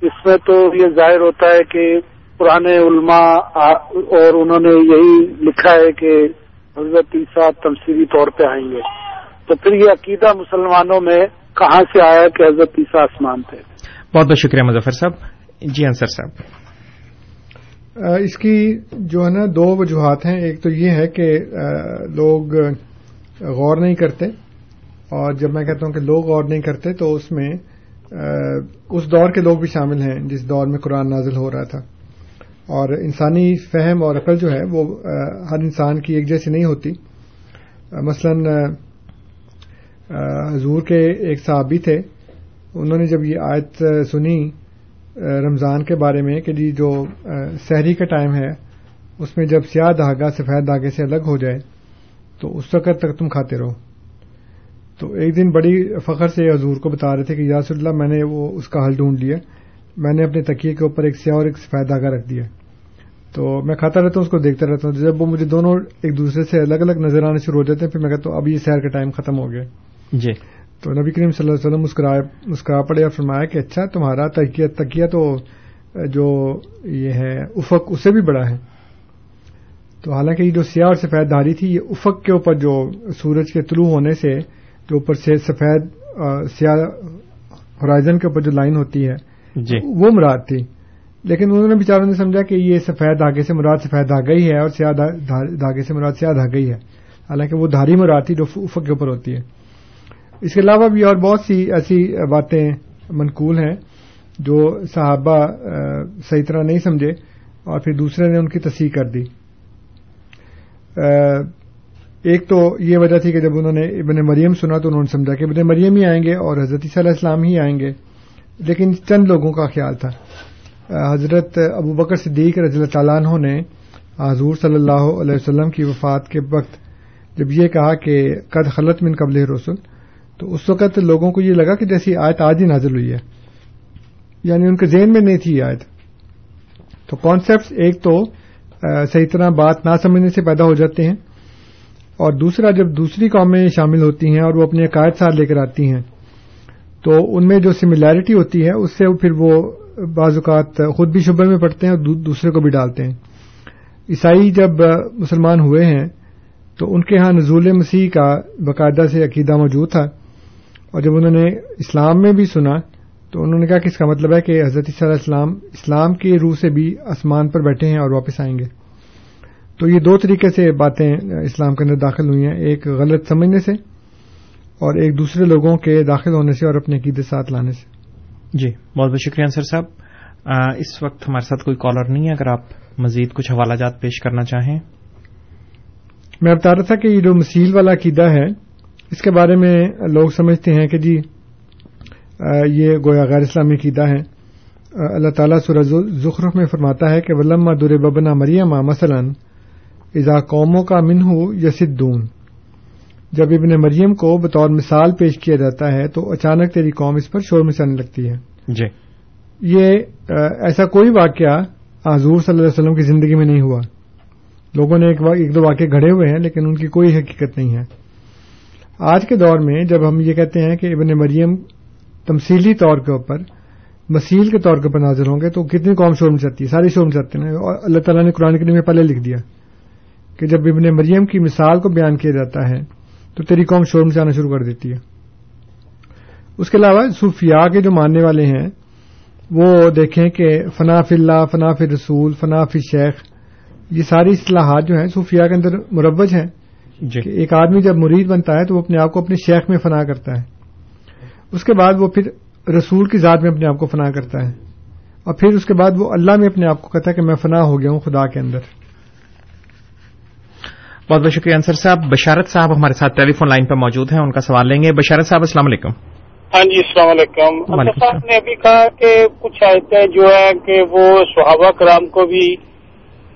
اس میں تو یہ ظاہر ہوتا ہے کہ پرانے علماء اور انہوں نے یہی لکھا ہے کہ حضرت عیسیٰ تمسیری طور پہ آئیں گے۔ تو پھر یہ عقیدہ مسلمانوں میں کہاں سے آیا کہ حضرت عیسیٰ آسمان تھے؟ بہت بہت شکریہ مظفر صاحب۔ جی انصر صاحب۔ اس کی جو ہے نا دو وجوہات ہیں۔ ایک تو یہ ہے کہ لوگ غور نہیں کرتے۔ اور جب میں کہتا ہوں کہ لوگ غور نہیں کرتے تو اس میں اس دور کے لوگ بھی شامل ہیں جس دور میں قرآن نازل ہو رہا تھا۔ اور انسانی فہم اور عقل جو ہے وہ ہر انسان کی ایک جیسی نہیں ہوتی۔ مثلا حضور کے ایک صحابی تھے۔ انہوں نے جب یہ آیت سنی رمضان کے بارے میں کہ جی جو سحری کا ٹائم ہے، اس میں جب سیاہ دھاگا سفید دھاگے سے الگ ہو جائے، تو اس وقت تک تم کھاتے رہو۔ تو ایک دن بڑی فخر سے حضور کو بتا رہے تھے کہ یاس اللہ میں نے وہ اس کا حل ڈھونڈ لیا۔ میں نے اپنے تکیے کے اوپر ایک سیاہ اور ایک سفید دھاگا رکھ دیا۔ تو میں کھاتا رہتا ہوں اس کو دیکھتا رہتا ہوں۔ جب وہ مجھے دونوں ایک دوسرے سے الگ الگ نظر آنے شروع ہو جاتے ہیں پھر میں کہتا ہوں اب یہ سیر کا ٹائم ختم ہو گیا۔ جی۔ تو نبی کریم صلی اللہ علیہ وسلم مسکرا پڑے اور فرمایا کہ اچھا تمہارا تکیہ تکیہ تو جو یہ ہے افق اس سے بھی بڑا ہے۔ تو حالانکہ یہ جو سیاہ اور سفید دھاری تھی یہ افق کے اوپر جو سورج کے طلوع ہونے سے جو اوپر سے سفید سیاہ ہورائزن کے اوپر جو لائن ہوتی ہے جی۔ وہ مراد تھی۔ لیکن انہوں نے بیچاروں نے سمجھا کہ یہ سفید دھاگے سے مراد سفید دھاگا ہی ہے اور سیاہ دھاگے سے مراد سیاہ دھاگا ہی ہے۔ حالانکہ وہ دھاری مراد تھی جو افق کے اوپر ہوتی ہے۔ اس کے علاوہ بھی اور بہت سی ایسی باتیں منقول ہیں جو صحابہ صحیح طرح نہیں سمجھے اور پھر دوسرے نے ان کی تصحیح کر دی۔ ایک تو یہ وجہ تھی کہ جب انہوں نے ابن مریم سنا تو انہوں نے سمجھا کہ ابن مریم ہی آئیں گے اور حضرت علیہ السلام ہی آئیں گے۔ لیکن چند لوگوں کا خیال تھا۔ حضرت ابو بکر صدیق رضی اللہ تعالیٰ عنہ نے حضور صلی اللہ علیہ وسلم کی وفات کے وقت جب یہ کہا کہ قد خلط من قبل رسول تو اس وقت لوگوں کو یہ لگا کہ جیسی آیت آج ہی نازل ہوئی ہے۔ یعنی ان کے ذہن میں نہیں تھی آیت۔ تو کانسیپٹس ایک تو صحیح طرح بات نہ سمجھنے سے پیدا ہو جاتے ہیں۔ اور دوسرا جب دوسری قومیں شامل ہوتی ہیں اور وہ اپنے عقائد ساتھ لے کر آتی ہیں، تو ان میں جو سملیرٹی ہوتی ہے، اس سے پھر وہ بعض اوقات خود بھی شبے میں پڑتے ہیں اور دوسرے کو بھی ڈالتے ہیں۔ عیسائی جب مسلمان ہوئے ہیں، تو ان کے ہاں نزول مسیح کا باقاعدہ سے عقیدہ موجود تھا۔ اور جب انہوں نے اسلام میں بھی سنا، تو انہوں نے کہا کہ اس کا مطلب ہے کہ حضرت صلی اللہ علیہ السلام اسلام کی روح سے بھی آسمان پر بیٹھے ہیں اور واپس آئیں گے۔ تو یہ دو طریقے سے باتیں اسلام کے اندر داخل ہوئی ہیں ایک غلط سمجھنے سے اور ایک دوسرے لوگوں کے داخل ہونے سے اور اپنے عقیدے ساتھ لانے سے۔ جی بہت بہت شکریہ انصر صاحب۔ اس وقت ہمارے ساتھ کوئی کالر نہیں ہے اگر آپ مزید کچھ حوالہ جات پیش کرنا چاہیں۔ میں بتا رہا تھا کہ یہ جو مسیل والا عقیدہ ہے اس کے بارے میں لوگ سمجھتے ہیں کہ جی یہ گویا غیر اسلامی عقیدہ ہے۔ اللہ تعالیٰ سورج ذخرف میں فرماتا ہے کہ ولما در ببنا مریم مثلاً ازا قوموں کا منہ یسدون۔ جب ابن مریم کو بطور مثال پیش کیا جاتا ہے تو اچانک تیری قوم اس پر شور مچانے لگتی ہے۔ جی۔ یہ ایسا کوئی واقعہ حضور صلی اللہ علیہ وسلم کی زندگی میں نہیں ہوا۔ لوگوں نے ایک دو واقع گھڑے ہوئے ہیں لیکن ان کی کوئی حقیقت نہیں ہے۔ آج کے دور میں جب ہم یہ کہتے ہیں کہ ابن مریم تمثیلی طور کے اوپر مسیل کے طور کے اوپر نازل ہوں گے تو کتنی قوم شور مچاتی ہے ساری شور مچاتے ہیں اور اللہ تعالیٰ نے قرآن کریم میں پہلے لکھ دیا۔ کہ جب ابن مریم کی مثال کو بیان کیا جاتا ہے تو تیری قوم شور مچانا شروع کر دیتی ہے۔ اس کے علاوہ صوفیاء کے جو ماننے والے ہیں وہ دیکھیں کہ فنا فی اللہ فنا فی رسول فنا فی شیخ یہ ساری اصلاحات جو ہیں صوفیاء کے اندر مربج ہیں۔ جی۔ کہ ایک آدمی جب مرید بنتا ہے تو وہ اپنے آپ کو اپنے شیخ میں فنا کرتا ہے۔ اس کے بعد وہ پھر رسول کی ذات میں اپنے آپ کو فنا کرتا ہے۔ اور پھر اس کے بعد وہ اللہ میں اپنے آپ کو کہتا ہے کہ میں فنا ہو گیا ہوں خدا کے اندر۔ بہت بہت شکریہ انصر صاحب۔ بشارت صاحب ہمارے ساتھ ٹیلی فون لائن پہ موجود ہیں ان کا سوال لیں گے۔ بشارت صاحب السلام علیکم۔ ہاں جی السلام علیکم۔ انصر۔ صاحب نے ابھی کہا کہ کچھ آیتیں جو ہے کہ وہ صحابہ کرام کو بھی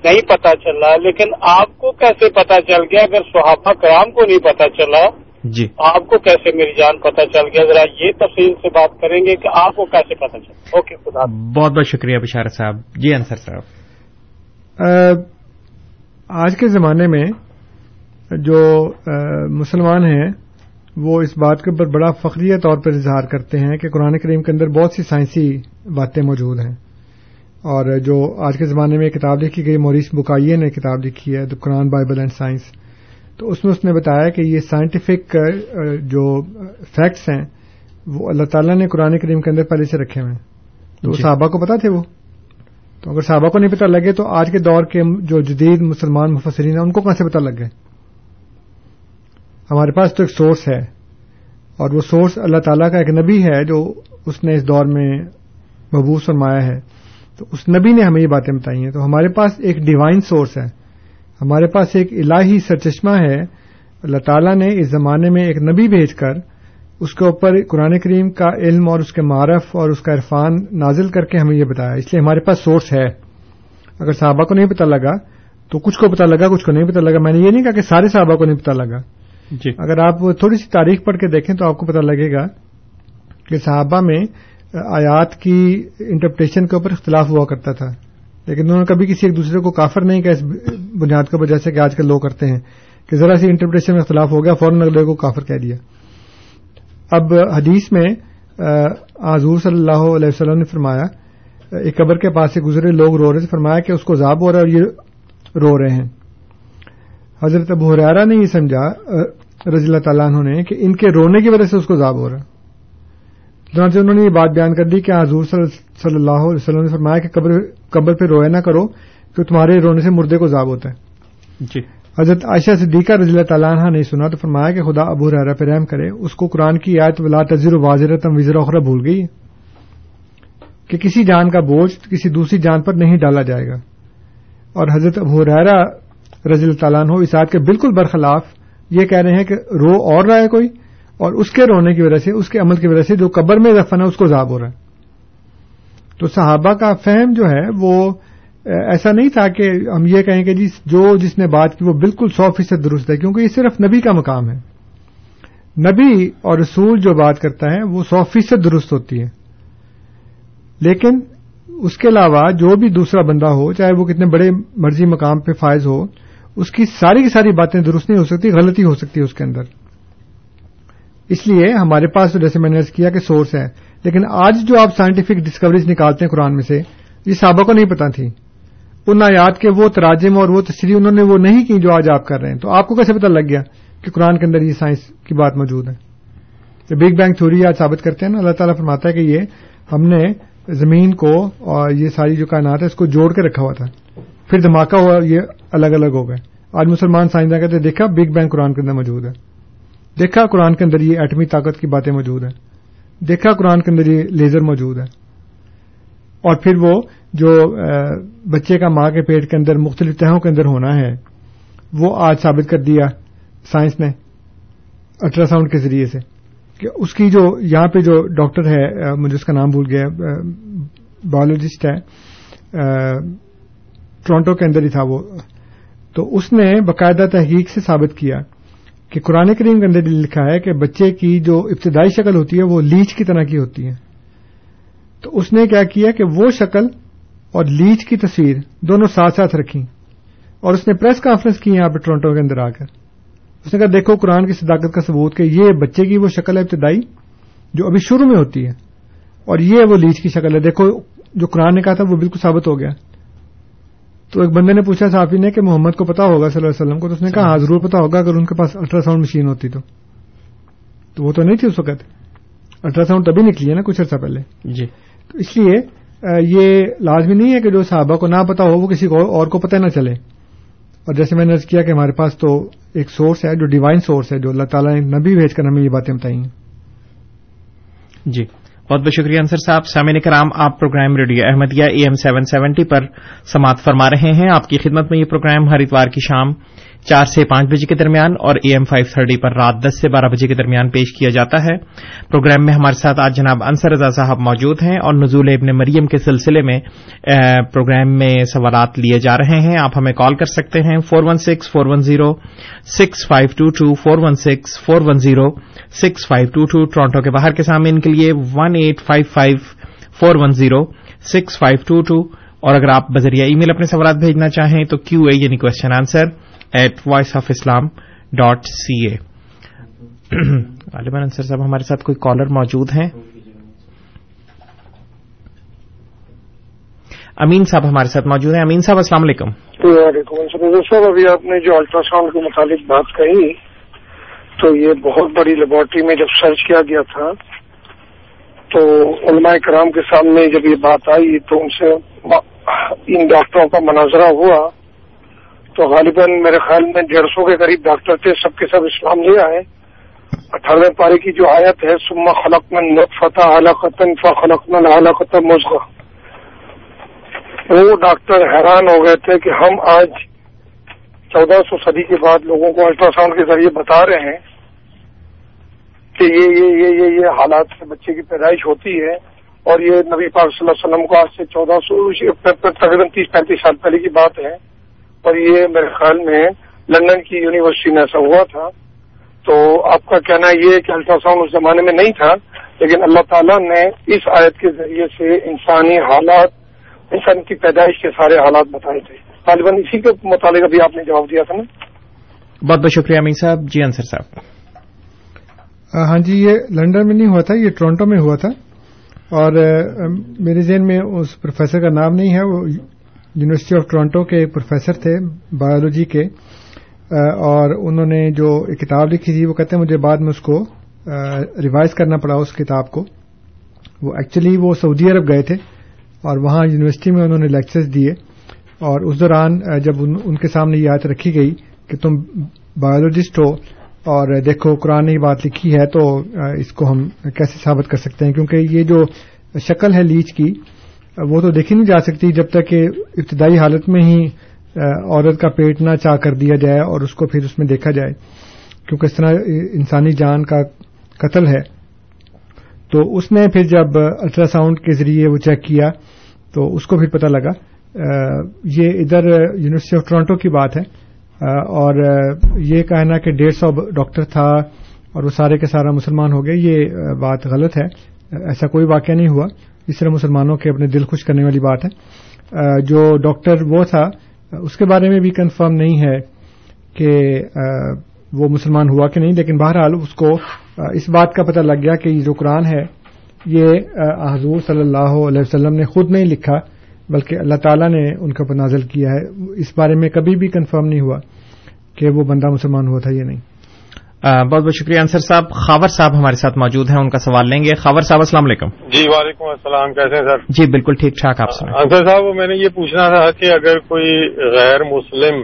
نہیں پتا چلا لیکن آپ کو کیسے پتا چل گیا؟ اگر صحابہ کرام کو نہیں پتا چلا جی۔ آپ کو کیسے میری جان پتا چل گیا؟ ذرا یہ تفصیل سے بات کریں گے کہ آپ کو کیسے پتا چلا۔ اوکے خدا۔ بہت بہت شکریہ بشارت صاحب۔ جی انصر صاحب۔ آج کے زمانے میں جو مسلمان ہیں وہ اس بات کے اوپر بڑا فخریہ طور پر اظہار کرتے ہیں کہ قرآن کریم کے اندر بہت سی سائنسی باتیں موجود ہیں۔ اور جو آج کے زمانے میں کتاب لکھی گئی موریس بکائیے نے کتاب لکھی ہے the Quran Bible and science تو اس میں اس نے بتایا کہ یہ سائنٹیفک جو فیکٹس ہیں وہ اللہ تعالیٰ نے قرآن کریم کے اندر پہلے سے رکھے ہوئے ہیں۔ تو جی۔ صحابہ کو پتا تھے وہ؟ تو اگر صحابہ کو نہیں پتا لگے تو آج کے دور کے جو جدید مسلمان مفسرین ہیں ان کو کہاں سے پتا لگ گئے؟ ہمارے پاس تو ایک سورس ہے اور وہ سورس اللہ تعالیٰ کا ایک نبی ہے جو اس نے اس دور میں مبوس فرمایا ہے۔ تو اس نبی نے ہمیں یہ باتیں بتائی ہیں۔ تو ہمارے پاس ایک ڈیوائن سورس ہے۔ ہمارے پاس ایک الہی سرچشمہ ہے۔ اللہ تعالیٰ نے اس زمانے میں ایک نبی بھیج کر اس کے اوپر قرآن کریم کا علم اور اس کے معرف اور اس کا عرفان نازل کر کے ہمیں یہ بتایا۔ اس لیے ہمارے پاس سورس ہے۔ اگر صحابہ کو نہیں پتا لگا تو کچھ کو پتا لگا، کچھ کو نہیں پتا لگا۔ میں نے یہ نہیں کہا کہ سارے صحابہ کو نہیں پتا لگا۔ جی۔ اگر آپ تھوڑی سی تاریخ پڑھ کے دیکھیں تو آپ کو پتا لگے گا کہ صحابہ میں آیات کی انٹرپریٹیشن کے اوپر اختلاف ہوا کرتا تھا۔ لیکن انہوں نے کبھی کسی ایک دوسرے کو کافر نہیں کہا اس بنیاد کے اوپر جیسے کہ آج کل لوگ کرتے ہیں، کہ ذرا سی انٹرپریٹیشن میں اختلاف ہو گیا، فوراً اگلے کو کافر کہہ دیا۔ اب حدیث میں حضور صلی اللہ علیہ وسلم نے فرمایا، ایک قبر کے پاس سے گزرے لوگ رو رہے تھے، فرمایا کہ اس کو عذاب ہو رہا ہے اور یہ رو رہے ہیں۔ حضرت ابو حریرہ نے یہ سمجھا رضی اللہ تعالیٰ عنہ نے کہ ان کے رونے کی وجہ سے اس کو عذاب ہو رہا چنانچہ انہوں نے یہ بات بیان کر دی کہ حضور صلی اللہ علیہ وسلم نے فرمایا کہ قبر قبر پہ رویا نہ کرو کہ تمہارے رونے سے مردے کو عذاب ہوتا ہے۔ جی۔ حضرت عائشہ صدیقہ رضی اللہ تعالیٰ عنہ نے سنا تو فرمایا کہ خدا ابو حریرہ پہ رحم کرے اس کو قرآن کی آیت ولا تذر واضر تم وزر اخرا بھول گئی کہ کسی جان کا بوجھ کسی دوسری جان پر نہیں ڈالا جائے گا۔ اور حضرت ابو حریرہ رضی اللہ تعالیٰ عنہ اس آیت کے بالکل برخلاف یہ کہہ رہے ہیں کہ رو اور رہا ہے کوئی اور اس کے رونے کی وجہ سے، اس کے عمل کی وجہ سے جو قبر میں دفن ہے اس کو عذاب ہو رہا ہے۔ تو صحابہ کا فہم جو ہے وہ ایسا نہیں تھا کہ ہم یہ کہیں کہ جی جو جس نے بات کی وہ بالکل سو فیصد درست ہے، کیونکہ یہ صرف نبی کا مقام ہے۔ نبی اور رسول جو بات کرتا ہے وہ سو فیصد درست ہوتی ہے۔ لیکن اس کے علاوہ جو بھی دوسرا بندہ ہو، چاہے وہ کتنے بڑے مرضی مقام پہ فائز ہو اس کی ساری کی ساری باتیں درست نہیں ہو سکتی، غلطی ہو سکتی ہے اس کے اندر۔ اس لیے ہمارے پاس تو جیسے میں نے کیا کہ سورس ہے لیکن آج جو آپ سائنٹیفک ڈسکوریز نکالتے ہیں قرآن میں سے، یہ صحابہ کو نہیں پتا تھی۔ ان آیات کے وہ تراجم اور وہ تصریح انہوں نے وہ نہیں کی جو آج آپ کر رہے ہیں۔ تو آپ کو کیسے پتا لگ گیا کہ قرآن کے اندر یہ سائنس کی بات موجود ہے؟ جو بگ بینگ تھوری آج ثابت کرتے ہیں نا، اللہ تعالیٰ فرماتا ہے کہ یہ ہم نے زمین کو اور یہ ساری جو کائنات ہے، اس کو جوڑ کے رکھا ہوا تھا۔ پھر دھماکہ ہوا، یہ الگ الگ ہو گئے۔ آج مسلمان سائنسداں کہتے ہیں، دیکھا بگ بینگ قرآن کے اندر موجود ہے۔ دیکھا، قرآن کے اندر یہ ایٹمی طاقت کی باتیں موجود ہیں۔ دیکھا، قرآن کے اندر یہ لیزر موجود ہے۔ اور پھر وہ جو بچے کا ماں کے پیٹ کے اندر مختلف تہوں کے اندر ہونا ہے، وہ آج ثابت کر دیا سائنس نے الٹرا ساؤنڈ کے ذریعے سے کہ اس کی جو، یہاں پہ جو ڈاکٹر ہے مجھے اس کا نام بھول گیا بایولوجسٹ ہے ٹورانٹو کے اندر ہی تھا وہ۔ تو اس نے باقاعدہ تحقیق سے ثابت کیا کہ قرآن کریم کے اندر لکھا ہے کہ بچے کی جو ابتدائی شکل ہوتی ہے وہ لیچ کی طرح کی ہوتی ہے۔ تو اس نے کیا کیا کہ وہ شکل اور لیچ کی تصویر دونوں ساتھ ساتھ رکھی اور اس نے پریس کانفرنس کی یہاں پہ ٹورنٹو کے اندر آ کر۔ اس نے کہا، دیکھو قرآن کی صداقت کا ثبوت کہ یہ بچے کی وہ شکل ہے ابتدائی جو ابھی شروع میں ہوتی ہے۔ اور یہ وہ لیچ کی شکل ہے۔ دیکھو، جو قرآن نے کہا تھا وہ بالکل ثابت ہو گیا۔ تو ایک بندے نے پوچھا صحافی نے کہ محمد کو پتا ہوگا صلی اللہ علیہ وسلم کو تو اس نے کہا ہاں ضرور پتا ہوگا اگر ان کے پاس الٹرا ساؤنڈ مشین ہوتی تو۔ تو وہ تو نہیں تھی اس وقت۔ الٹرا ساؤنڈ تبھی نکلی ہے نا کچھ عرصہ پہلے۔ جی۔ تو اس لیے یہ لازمی نہیں ہے کہ جو صحابہ کو نہ پتا ہو وہ کسی کو اور کو پتہ نہ چلے۔ اور جیسے میں نے ارض کیا کہ ہمارے پاس تو ایک سورس ہے جو ڈیوائن سورس ہے جو اللہ تعالیٰ نے نبی بھیج کر ہمیں یہ باتیں بتائی ہیں۔ جی۔ بہت بہت شکریہ انصر صاحب۔ سامعین کرام، آپ programme radio Ahmadiyya A M seven seventy پر سماعت فرما رہے ہیں۔ آپ کی خدمت میں یہ پروگرام ہر اتوار کی شام چار سے پانچ بجے کے درمیان اور اے ایم فائیو تھرٹی پر رات دس سے بارہ بجے کے درمیان پیش کیا جاتا ہے۔ پروگرام میں ہمارے ساتھ آج جناب انصر رضا صاحب موجود ہیں اور نزول ابن مریم کے سلسلے میں پروگرام میں سوالات لیے جا رہے ہیں۔ آپ ہمیں کال کر سکتے ہیں four one six, four one zero, six five two two, four one six four one zero, six five two two, Toronto کے باہر کے سامنے ان کے لیے one eight five five, four one zero, six five two two. اور اگر آپ بذریعہ ای میل اپنے سوالات بھیجنا چاہیں تو کیو اے یعنی question answer at voice of Islam dot C A غالباً انصر صاحب، ہمارے ساتھ کوئی کالر موجود ہیں؟ امین صاحب ہمارے ساتھ موجود ہیں۔ امین صاحب، السلام علیکم۔ وعلیکم السلام۔ صاحب، ابھی آپ نے جو الٹرا ساؤنڈ کے متعلق بات کہی، تو یہ بہت بڑی لیبورٹری میں جب سرچ کیا گیا تھا، تو علماء کرام کے سامنے جب یہ بات آئی، تو ان سے ان ڈاکٹروں کا مناظرہ ہوا۔ تو غالباً میرے خیال میں ڈیڑھ سو کے قریب ڈاکٹر تھے، سب کے سب اسلام لے آئے۔ اٹھارہویں پارے کی جو آیت ہے سما خلق من فتح علاقتن فخلق من علاقت مزغ وہ ڈاکٹر حیران ہو گئے تھے کہ ہم آج چودہ سو صدی کے بعد لوگوں کو الٹرا ساؤنڈ کے ذریعے بتا رہے ہیں کہ یہ یہ یہ یہ یہ حالات سے بچے کی پیدائش ہوتی ہے۔ اور یہ نبی پاک صلی اللہ علیہ وسلم کو آج سے چودہ سو تقریباً تیس پینتیس سال پہلے کی بات ہے۔ اور یہ میرے خیال میں لندن کی یونیورسٹی میں ایسا ہوا تھا۔ تو آپ کا کہنا یہ کہ الٹرا ساؤنڈ اس زمانے میں نہیں تھا لیکن اللہ تعالیٰ نے اس آیت کے ذریعے سے انسانی حالات انسان کی پیدائش کے سارے حالات بتائے تھے۔ طالباً اسی کے متعلق ابھی آپ نے جواب دیا تھا نا؟ بہت بہت شکریہ امین صاحب۔ جی انصر صاحب۔ ہاں جی یہ لنڈن میں نہیں ہوا تھا یہ ٹورانٹو میں ہوا تھا۔ اور میرے ذہن میں اس پروفیسر کا نام نہیں ہے وہ یونیورسٹی آف ٹورانٹو کے پروفیسر تھے بایولوجی کے اور انہوں نے جو ایک کتاب لکھی تھی، وہ کہتے ہیں مجھے بعد میں اس کو ریوائز کرنا پڑا اس کتاب کو۔ وہ ایکچولی وہ سعودی عرب گئے تھے، اور وہاں یونیورسٹی میں انہوں نے لیکچرز دیے۔ اور اس دوران جب ان کے سامنے یہ آیت رکھی گئی کہ تم بایولوجسٹ ہو، اور دیکھو قرآن نے یہ بات لکھی ہے تو اس کو ہم کیسے ثابت کر سکتے ہیں؟ کیونکہ یہ جو شکل ہے لیچ کی وہ تو دیکھی نہیں جا سکتی جب تک کہ ابتدائی حالت میں ہی عورت کا پیٹ نہ چاہ کر دیا جائے اور اس کو پھر اس میں دیکھا جائے۔ کیونکہ اس طرح انسانی جان کا قتل ہے۔ تو اس نے پھر جب الٹرا ساؤنڈ کے ذریعے وہ چیک کیا تو اس کو پھر پتہ لگا۔ یہ ادھر یونیورسٹی آف ٹورانٹو کی بات ہے۔ اور یہ کہنا کہ ڈیڑھ سو ڈاکٹر تھا اور وہ سارے کے سارا مسلمان ہو گئے، یہ بات غلط ہے۔ ایسا کوئی واقعہ نہیں ہوا۔ اس طرح مسلمانوں کے اپنے دل خوش کرنے والی بات ہے۔ جو ڈاکٹر وہ تھا، اس کے بارے میں بھی کنفرم نہیں ہے کہ وہ مسلمان ہوا کہ نہیں، لیکن بہرحال اس کو اس بات کا پتہ لگ گیا کہ یہ جو قرآن ہے، یہ حضور صلی اللہ علیہ وسلم نے خود نہیں لکھا، بلکہ اللہ تعالیٰ نے ان کا نازل کیا ہے۔ اس بارے میں کبھی بھی کنفرم نہیں ہوا کہ وہ بندہ مسلمان ہوا تھا یا نہیں۔ بہت بہت شکریہ انصر صاحب۔ خاور صاحب ہمارے ساتھ موجود ہیں ان کا سوال لیں گے۔ خاور صاحب السلام علیکم۔ جی وعلیکم السلام۔ کیسے ہیں سر؟ جی بالکل ٹھیک ٹھاک آپ سنیں انصر صاحب میں نے یہ پوچھنا تھا کہ اگر کوئی غیر مسلم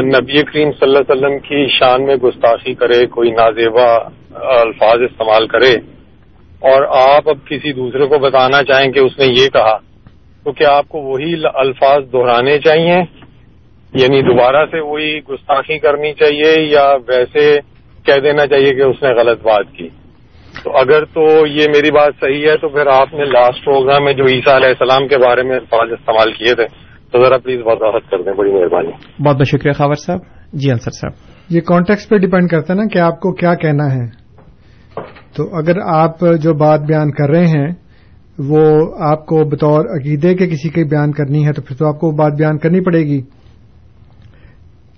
نبی کریم صلی اللہ علیہ وسلم کی شان میں گستاخی کرے کوئی نازیبا الفاظ استعمال کرے اور آپ اب کسی دوسرے کو بتانا چاہیں کہ اس نے یہ کہا تو کیا آپ کو وہی الفاظ دہرانے چاہیے؟ یعنی دوبارہ سے وہی گستاخی کرنی چاہیے یا ویسے کہہ دینا چاہیے کہ اس نے غلط بات کی؟ تو اگر تو یہ میری بات صحیح ہے تو پھر آپ نے لاسٹ پروگرام میں جو عیسیٰ علیہ السلام کے بارے میں الفاظ استعمال کیے تھے تو ذرا پلیز وضاحت کر دیں بڑی مہربانی۔ بہت بہت شکریہ خاور صاحب۔ جی انصر صاحب۔ یہ کانٹیکس پہ ڈیپینڈ کرتا ہے نا کہ آپ کو کیا کہنا ہے۔ تو اگر آپ جو بات بیان کر رہے ہیں وہ آپ کو بطور عقیدے کے کسی کی بیان کرنی ہے تو پھر تو آپ کو بات بیان کرنی پڑے گی۔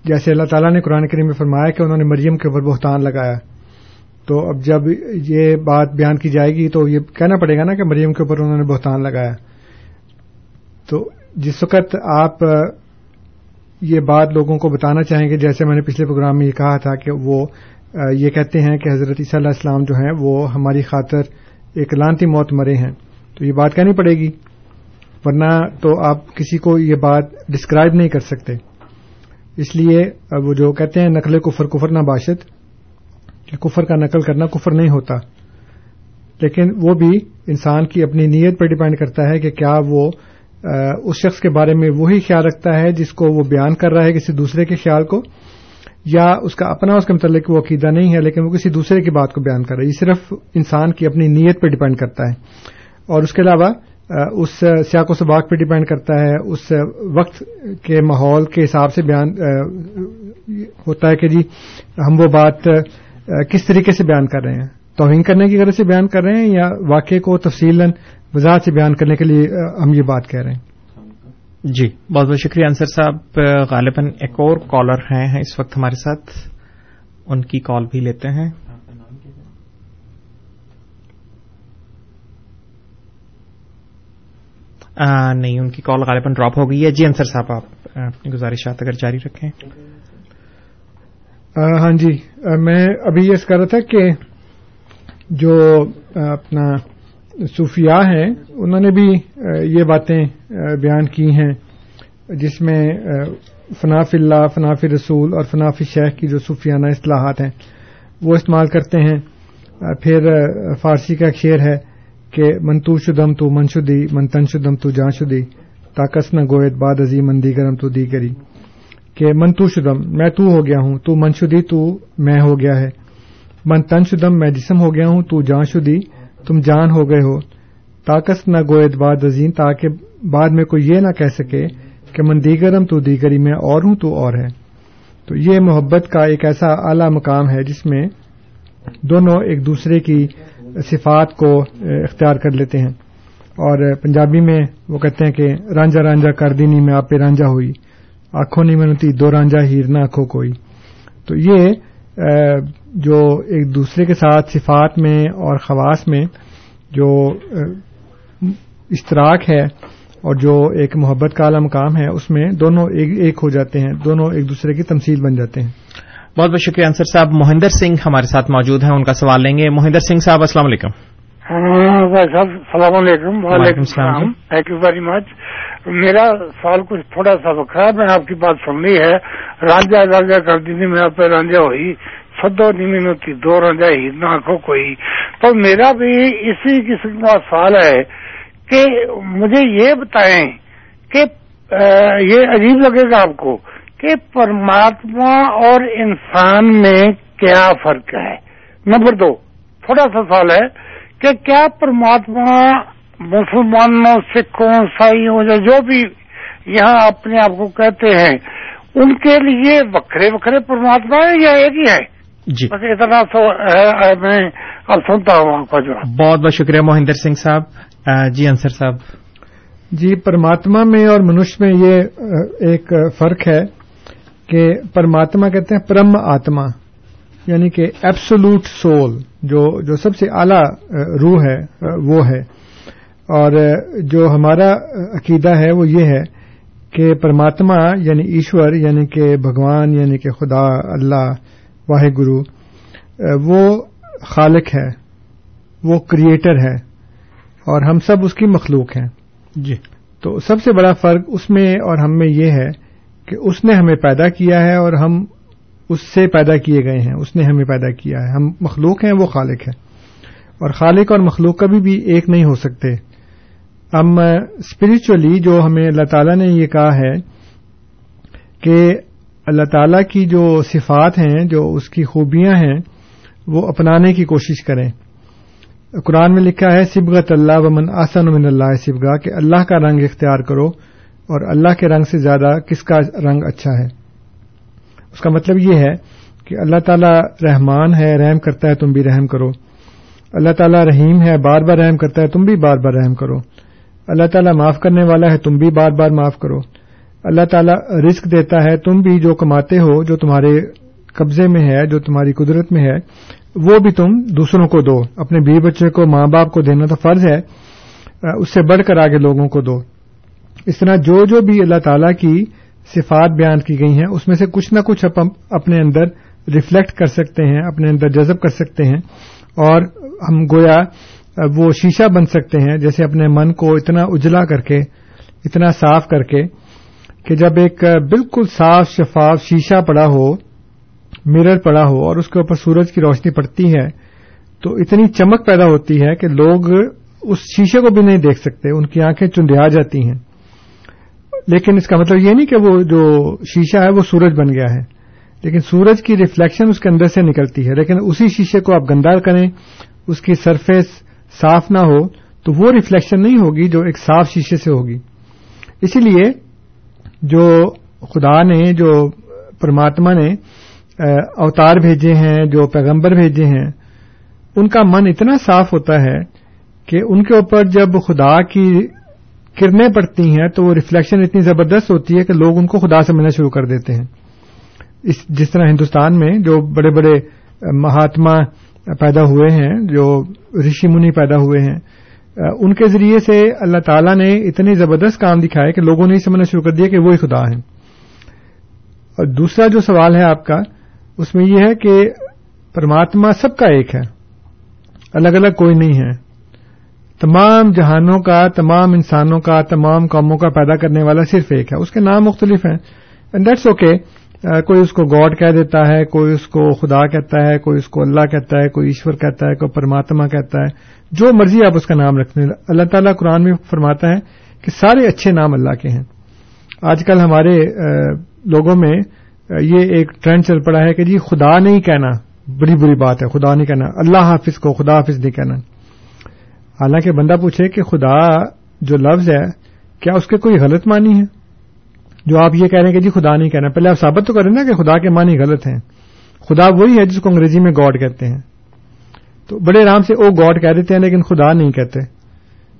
جیسے اللہ تعالیٰ نے قرآن کریم میں فرمایا کہ انہوں نے مریم کے اوپر بہتان لگایا۔ تو اب جب یہ بات بیان کی جائے گی تو یہ کہنا پڑے گا نا کہ مریم کے اوپر انہوں نے بہتان لگایا۔ تو جس وقت آپ یہ بات لوگوں کو بتانا چاہیں گے، جیسے میں نے پچھلے پروگرام میں یہ کہا تھا کہ وہ، یہ کہتے ہیں کہ حضرت عیسیٰ علیہ السلام جو ہیں، وہ ہماری خاطر ایک لانتی موت مرے ہیں۔ تو یہ بات کہنی پڑے گی۔ ورنہ تو آپ کسی کو یہ بات ڈسکرائب نہیں کر سکتے۔ اس لیے وہ جو کہتے ہیں نقل کفر کفر نہ باشد، کہ کفر کا نقل کرنا کفر نہیں ہوتا۔ لیکن وہ بھی انسان کی اپنی نیت پر ڈپینڈ کرتا ہے کہ کیا وہ اس شخص کے بارے میں وہی خیال رکھتا ہے جس کو وہ بیان کر رہا ہے کسی دوسرے کے خیال کو، یا اس کا اپنا، اس کے متعلق وہ عقیدہ نہیں ہے، لیکن وہ کسی دوسرے کی بات کو بیان کر رہا ہے۔ یہ صرف انسان کی اپنی نیت پہ ڈپینڈ کرتا ہے۔ اور اس کے علاوہ اس سیاق و سباق پہ ڈپینڈ کرتا ہے، اس وقت کے ماحول کے حساب سے بیان ہوتا ہے کہ جی ہم وہ بات کس طریقے سے بیان کر رہے ہیں؟ توہین کرنے کی غرض سے بیان کر رہے ہیں یا واقعے کو تفصیل وضاحت سے بیان کرنے کے لیے ہم یہ بات کہہ رہے ہیں؟ جی بہت بہت شکریہ انصر صاحب غالباً ایک اور کالر ہیں اس وقت ہمارے ساتھ، ان کی کال بھی لیتے ہیں۔ نہیں، ان کی کال غالباً ڈراپ ہو گئی ہے۔ جی انصر صاحب، آپ اپنی گزارشات اگر جاری رکھیں۔ ہاں جی میں ابھی یہ کر رہا تھا کہ جو اپنا صوفیاء ہیں، انہوں نے بھی یہ باتیں بیان کی ہیں، جس میں فناف اللہ فناف رسول اور فناف شیخ کی جو صوفیانہ اصطلاحات ہیں، وہ استعمال کرتے ہیں۔ پھر فارسی کا ایک شعر ہے۔ کہ من تو شدم تو من شدی من تن شدم تو جان شدی تاکس نہ گویت باد ازی من دی گرم تو دی کری کہ من تو شدم میں تو ہو گیا ہوں، تو من شدی تو میں ہو گیا ہے۔ من تن شدم میں جسم ہو گیا ہوں، تو جان شدی تم جان ہو گئے ہو۔ تاکس نہ گویت باد عظیم تاکہ بعد میں کوئی یہ نہ کہہ سکے کہ من دیگرم تو دیگری میں اور ہوں تو اور ہے۔ تو یہ محبت کا ایک ایسا اعلی مقام ہے جس میں دونوں ایک دوسرے کی صفات کو اختیار کر لیتے ہیں۔ اور پنجابی میں وہ کہتے ہیں کہ رانجا رانجا کر دینی میں آپ پہ رانجا ہوئی۔ آنکھوں نہیں منتی، دو رانجا ہیر نہ آنکھوں کوئی۔ تو یہ جو ایک دوسرے کے ساتھ صفات میں اور خواص میں جو اشتراک ہے اور جو ایک محبت کا اعلی مقام ہے، اس میں دونوں ایک ہو جاتے ہیں، دونوں ایک دوسرے کی تمثیل بن جاتے ہیں۔ بہت بہت شکریہ انصر صاحب۔ مہندر سنگھ ہمارے ساتھ موجود ہیں ان کا سوال لیں گے۔ مہندر سنگھ صاحب السلام علیکم۔ السلام علیکم۔ وعلیکم السلام تھینک یو ویری مچ میرا سوال کچھ تھوڑا سا ہے میں آپ کی بات سن لی ہے۔ رانجا رانجا کر دی میں آپ پہ رانجا ہوئی۔ سدو نیمی ہوتی دو رانجا ہی نہ آنکھوں کوئی۔ تو میرا بھی اسی قسم کا سوال ہے کہ مجھے یہ بتائیں کہ یہ عجیب لگے گا آپ کو کہ پرماتما اور انسان میں کیا فرق ہے؟ نمبر دو تھوڑا سا سوال ہے کہ کیا پرماتما مسلمانوں سکھوں عیسائیوں یا جو بھی یہاں اپنے آپ کو کہتے ہیں ان کے لیے وکھرے وکھرے پرماتما ہے یا ایک ہی ہے جی۔ بس اتنا ہے میں اب سنتا ہوں آپ کا جواب بہت بہت شکریہ مہندر سنگھ صاحب۔ جی انصر صاحب۔ جی پرماتما میں اور منش میں یہ ایک فرق ہے۔ کہ پرماتما کہتے ہیں پرم آتما یعنی کہ ایبسولوٹ سول جو جو سب سے اعلی روح ہے وہ ہے۔ اور جو ہمارا عقیدہ ہے وہ یہ ہے کہ پرماتما یعنی ایشور یعنی کہ بھگوان یعنی کہ خدا اللہ واح گرو وہ خالق ہے وہ کریٹر ہے اور ہم سب اس کی مخلوق ہیں۔ جی۔ تو سب سے بڑا فرق اس میں اور ہم میں یہ ہے کہ اس نے ہمیں پیدا کیا ہے اور ہم اس سے پیدا کیے گئے ہیں، اس نے ہمیں پیدا کیا ہے۔ ہم مخلوق ہیں، وہ خالق ہے اور خالق اور مخلوق کبھی بھی ایک نہیں ہو سکتے۔ ہم اسپرچلی جو ہمیں اللہ تعالیٰ نے یہ کہا ہے کہ اللہ تعالیٰ کی جو صفات ہیں، جو اس کی خوبیاں ہیں، وہ اپنانے کی کوشش کریں۔ قرآن میں لکھا ہے، سبغت اللہ و من آسن من اللہ سبگا کہ اللہ کا رنگ اختیار کرو۔ اور اللہ کے رنگ سے زیادہ کس کا رنگ اچھا ہے؟ اس کا مطلب یہ ہے کہ اللہ تعالیٰ رحمان ہے، رحم کرتا ہے، تم بھی رحم کرو۔ اللہ تعالیٰ رحیم ہے، بار بار رحم کرتا ہے، تم بھی بار بار رحم کرو۔ اللہ تعالیٰ معاف کرنے والا ہے، تم بھی بار بار معاف کرو۔ اللہ تعالیٰ رزق دیتا ہے، تم بھی جو کماتے ہو، جو تمہارے قبضے میں ہے، جو تمہاری قدرت میں ہے، وہ بھی تم دوسروں کو دو۔ اپنے بیوی بچے کو، ماں باپ کو دینا تو فرض ہے، اس سے بڑھ کر آگے لوگوں کو دو۔ اس طرح جو جو بھی اللہ تعالی کی صفات بیان کی گئی ہیں، اس میں سے کچھ نہ کچھ اپنے اندر ریفلیکٹ کر سکتے ہیں، اپنے اندر جذب کر سکتے ہیں اور ہم گویا وہ شیشہ بن سکتے ہیں، جیسے اپنے من کو اتنا اجلا کر کے، اتنا صاف کر کے کہ جب ایک بالکل صاف شفاف شیشہ پڑا ہو مرر پڑا ہو اور اس کے اوپر سورج کی روشنی پڑتی ہے، تو اتنی چمک پیدا ہوتی ہے کہ لوگ اس شیشے کو بھی نہیں دیکھ سکتے، ان کی آنکھیں چندیا جاتی ہیں۔ لیکن اس کا مطلب یہ نہیں کہ وہ جو شیشہ ہے وہ سورج بن گیا ہے۔ لیکن سورج کی ریفلیکشن اس کے اندر سے نکلتی ہے۔ لیکن اسی شیشے کو آپ گندا کریں، اس کی سرفیس صاف نہ ہو، تو وہ ریفلیکشن نہیں ہوگی جو ایک صاف شیشے سے ہوگی۔ اسی لیے جو خدا نے، جو پرماتما نے اوتار بھیجے ہیں، جو پیغمبر بھیجے ہیں، ان کا من اتنا صاف ہوتا ہے کہ ان کے اوپر جب خدا کی کرنیں پڑتی ہیں تو وہ ریفلیکشن اتنی زبردست ہوتی ہے کہ لوگ ان کو خدا سمجھنا شروع کر دیتے ہیں۔ جس طرح ہندوستان میں جو بڑے بڑے مہاتما پیدا ہوئے ہیں، جو رشی منی پیدا ہوئے ہیں ان کے ذریعے سے اللہ تعالیٰ نے اتنے زبردست کام دکھائے کہ لوگوں نے سمجھنا شروع کر دیا کہ وہی خدا ہیں۔ اور دوسرا جو سوال ہے آپ کا، اس میں یہ ہے کہ پرماتما سب کا ایک ہے، الگ الگ کوئی نہیں ہے۔ تمام جہانوں کا، تمام انسانوں کا، تمام قوموں کا پیدا کرنے والا صرف ایک ہے، اس کے نام مختلف ہیں۔ اینڈ دیٹس اوکے کوئی اس کو گاڈ کہہ دیتا ہے، کوئی اس کو خدا کہتا ہے، کوئی اس کو اللہ کہتا ہے، کوئی ایشور کہتا ہے، کوئی پرماتما کہتا ہے۔ جو مرضی آپ اس کا نام رکھنے اللہ تعالیٰ قرآن میں فرماتا ہے کہ سارے اچھے نام اللہ کے ہیں۔ آج کل ہمارے لوگوں میں یہ ایک ٹرینڈ چل پڑا ہے کہ جی خدا نہیں کہنا، بڑی بری بات ہے، خدا نہیں کہنا، اللہ حافظ کو، خدا حافظ نہیں کہنا۔ حالانکہ بندہ پوچھے کہ خدا جو لفظ ہے، کیا اس کے کوئی غلط معنی ہے؟ جو آپ یہ کہہ رہے ہیں کہ جی خدا نہیں کہنا، پہلے آپ ثابت تو کریں نا کہ خدا کے معنی غلط ہیں۔ خدا وہی ہے جس کو انگریزی میں گاڈ کہتے ہیں۔ تو بڑے آرام سے او گاڈ کہہ دیتے ہیں لیکن خدا نہیں کہتے۔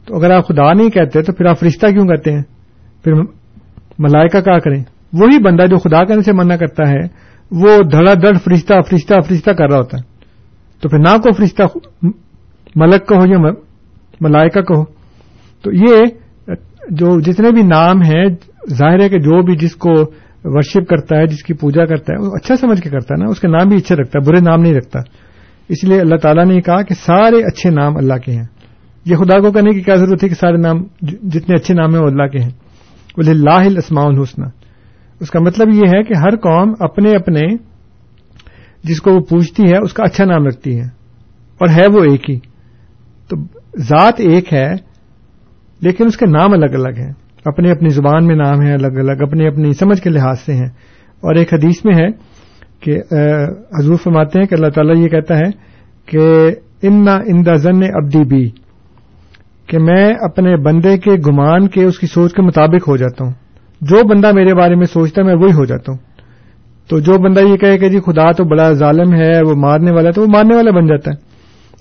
تو اگر آپ خدا نہیں کہتے تو پھر آپ فرشتہ کیوں کہتے ہیں؟ پھر ملائکہ کیا کریں؟ وہی بندہ جو خدا کہنے سے منع کرتا ہے، وہ دھڑا دھڑ فرشتہ فرشتہ فرشتہ کر رہا ہوتا ہے۔ تو پھر نہ کو فرشتہ ملک کا ہو یا ملائکہ کا تو یہ جو جتنے بھی نام ہیں، ظاہر ہے کہ جو بھی جس کو ورشپ کرتا ہے، جس کی پوجا کرتا ہے، وہ اچھا سمجھ کے کرتا ہے نا، اس کے نام بھی اچھے رکھتا ہے، برے نام نہیں رکھتا۔ اس لیے اللہ تعالیٰ نے کہا کہ سارے اچھے نام اللہ کے ہیں۔ یہ خدا کو کہنے کی کیا ضرورت ہے کہ سارے نام جتنے اچھے نام ہیں وہ اللہ کے ہیں۔ وہ لاہ الاسماء الحسن اس کا مطلب یہ ہے کہ ہر قوم اپنے اپنے جس کو وہ پوچھتی ہے، اس کا اچھا نام رکھتی ہے۔ اور ہے وہ ایک ہی۔ تو ذات ایک ہے، لیکن اس کے نام الگ الگ ہیں۔ اپنے اپنی زبان میں نام ہیں الگ الگ اپنی اپنی سمجھ کے لحاظ سے ہیں۔ اور ایک حدیث میں ہے کہ حضور فرماتے ہیں کہ اللہ تعالیٰ یہ کہتا ہے کہ ان اندا زن ابدی بی کہ میں اپنے بندے کے گمان کے، اس کی سوچ کے مطابق ہو جاتا ہوں۔ جو بندہ میرے بارے میں سوچتا ہے، میں وہی ہو جاتا ہوں۔ تو جو بندہ یہ کہے کہ جی خدا تو بڑا ظالم ہے، وہ مارنے والا ہے، تو وہ مارنے والا بن جاتا ہے۔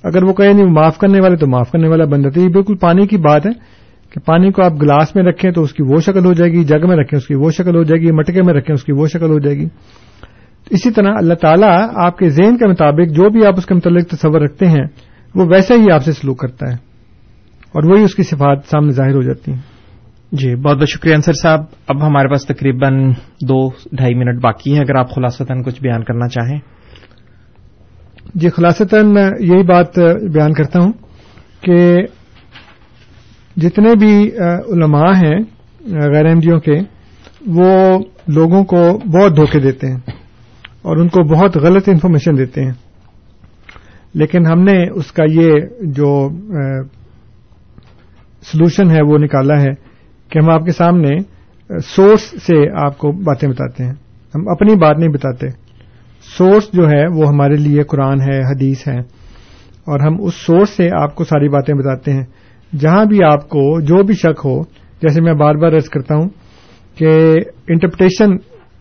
اگر وہ کہے نہیں معاف کرنے والے، تو معاف کرنے والا بن جاتا ہے یہ بالکل پانی کی بات ہے کہ پانی کو آپ گلاس میں رکھیں تو اس کی وہ شکل ہو جائے گی، جگ میں رکھیں اس کی وہ شکل ہو جائے گی، مٹکے میں رکھیں اس کی وہ شکل ہو جائے گی۔ اسی طرح اللہ تعالیٰ آپ کے ذہن کے مطابق جو بھی آپ اس کے متعلق تصور رکھتے ہیں، وہ ویسے ہی آپ سے سلوک کرتا ہے اور وہی اس کی صفات سامنے ظاہر ہو جاتی ہیں۔ جی بہت بہت شکریہ انصر صاحب۔ اب ہمارے پاس تقریباً دو، ڈھائی منٹ باقی ہے اگر آپ خلاصتاً کچھ بیان کرنا چاہیں۔ جی خلاصتاً یہی بات بیان کرتا ہوں کہ جتنے بھی علماء ہیں غیر احمدیوں کے، وہ لوگوں کو بہت دھوکے دیتے ہیں اور ان کو بہت غلط انفارمیشن دیتے ہیں۔ لیکن ہم نے اس کا یہ جو سولوشن ہے، وہ نکالا ہے کہ ہم آپ کے سامنے سورس سے آپ کو باتیں بتاتے ہیں۔ ہم اپنی بات نہیں بتاتے۔ سورس جو ہے وہ ہمارے لیے قرآن ہے، حدیث ہے۔ اور ہم اس سورس سے آپ کو ساری باتیں بتاتے ہیں۔ جہاں بھی آپ کو جو بھی شک ہو، جیسے میں بار بار عرض کرتا ہوں کہ انٹرپٹیشن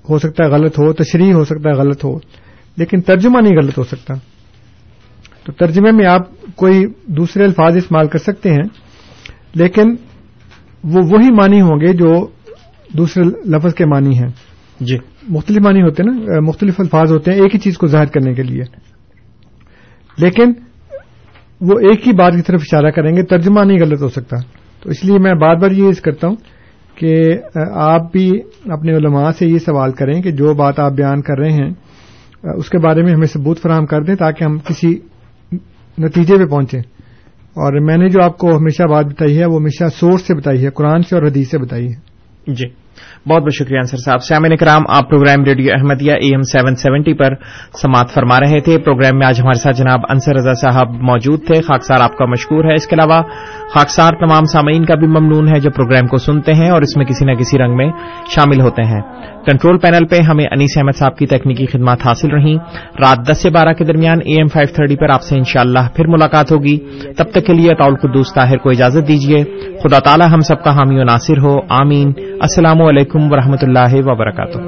ہو سکتا ہے غلط ہو، تشریح ہو سکتا ہے غلط ہو، لیکن ترجمہ نہیں غلط ہو سکتا۔ تو ترجمے میں آپ کوئی دوسرے الفاظ استعمال کر سکتے ہیں، لیکن وہ وہی معنی ہوں گے جو دوسرے لفظ کے معنی ہیں۔ جی۔ مختلف معنی ہوتے ہیں نا، مختلف الفاظ ہوتے ہیں ایک ہی چیز کو ظاہر کرنے کے لیے۔ لیکن وہ ایک ہی بات کی طرف اشارہ کریں گے، ترجمہ نہیں غلط ہو سکتا۔ تو اس لیے میں بار بار یہ کرتا ہوں کہ آپ بھی اپنے علماء سے یہ سوال کریں کہ جو بات آپ بیان کر رہے ہیں اس کے بارے میں ہمیں ثبوت فراہم کر دیں تاکہ ہم کسی نتیجے پہ پہنچیں۔ اور میں نے جو آپ کو ہمیشہ بات بتائی ہے، وہ ہمیشہ سورس سے بتائی ہے، قرآن سے اور حدیث سے بتائی ہے۔ جی۔ بہت بہت شکریہ انصر صاحب۔ سیامن کرام آپ programme radio Ahmadiyya A M seven seventy پر سماعت فرما رہے تھے۔ پروگرام میں آج ہمارے ساتھ جناب انصر رضا صاحب موجود تھے۔ خاکسار آپ کا مشکور ہے۔ اس کے علاوہ خاکسار تمام سامعین کا بھی ممنون ہے جو پروگرام کو سنتے ہیں اور اس میں کسی نہ کسی رنگ میں شامل ہوتے ہیں۔ کنٹرول پینل پہ ہمیں انیس احمد صاحب کی تکنیکی خدمات حاصل رہیں۔ رات دس سے بارہ کے درمیان اے ایم فائیو تھرٹی پر آپ سے انشاءاللہ پھر ملاقات ہوگی۔ تب تک کے لیے طول قدوس طاہر کو اجازت دیجیے۔ خدا تعالی ہم سب کا حامی و ناصر ہو۔ آمین۔ السلام علیکم ورحمۃ اللہ وبرکاتہ۔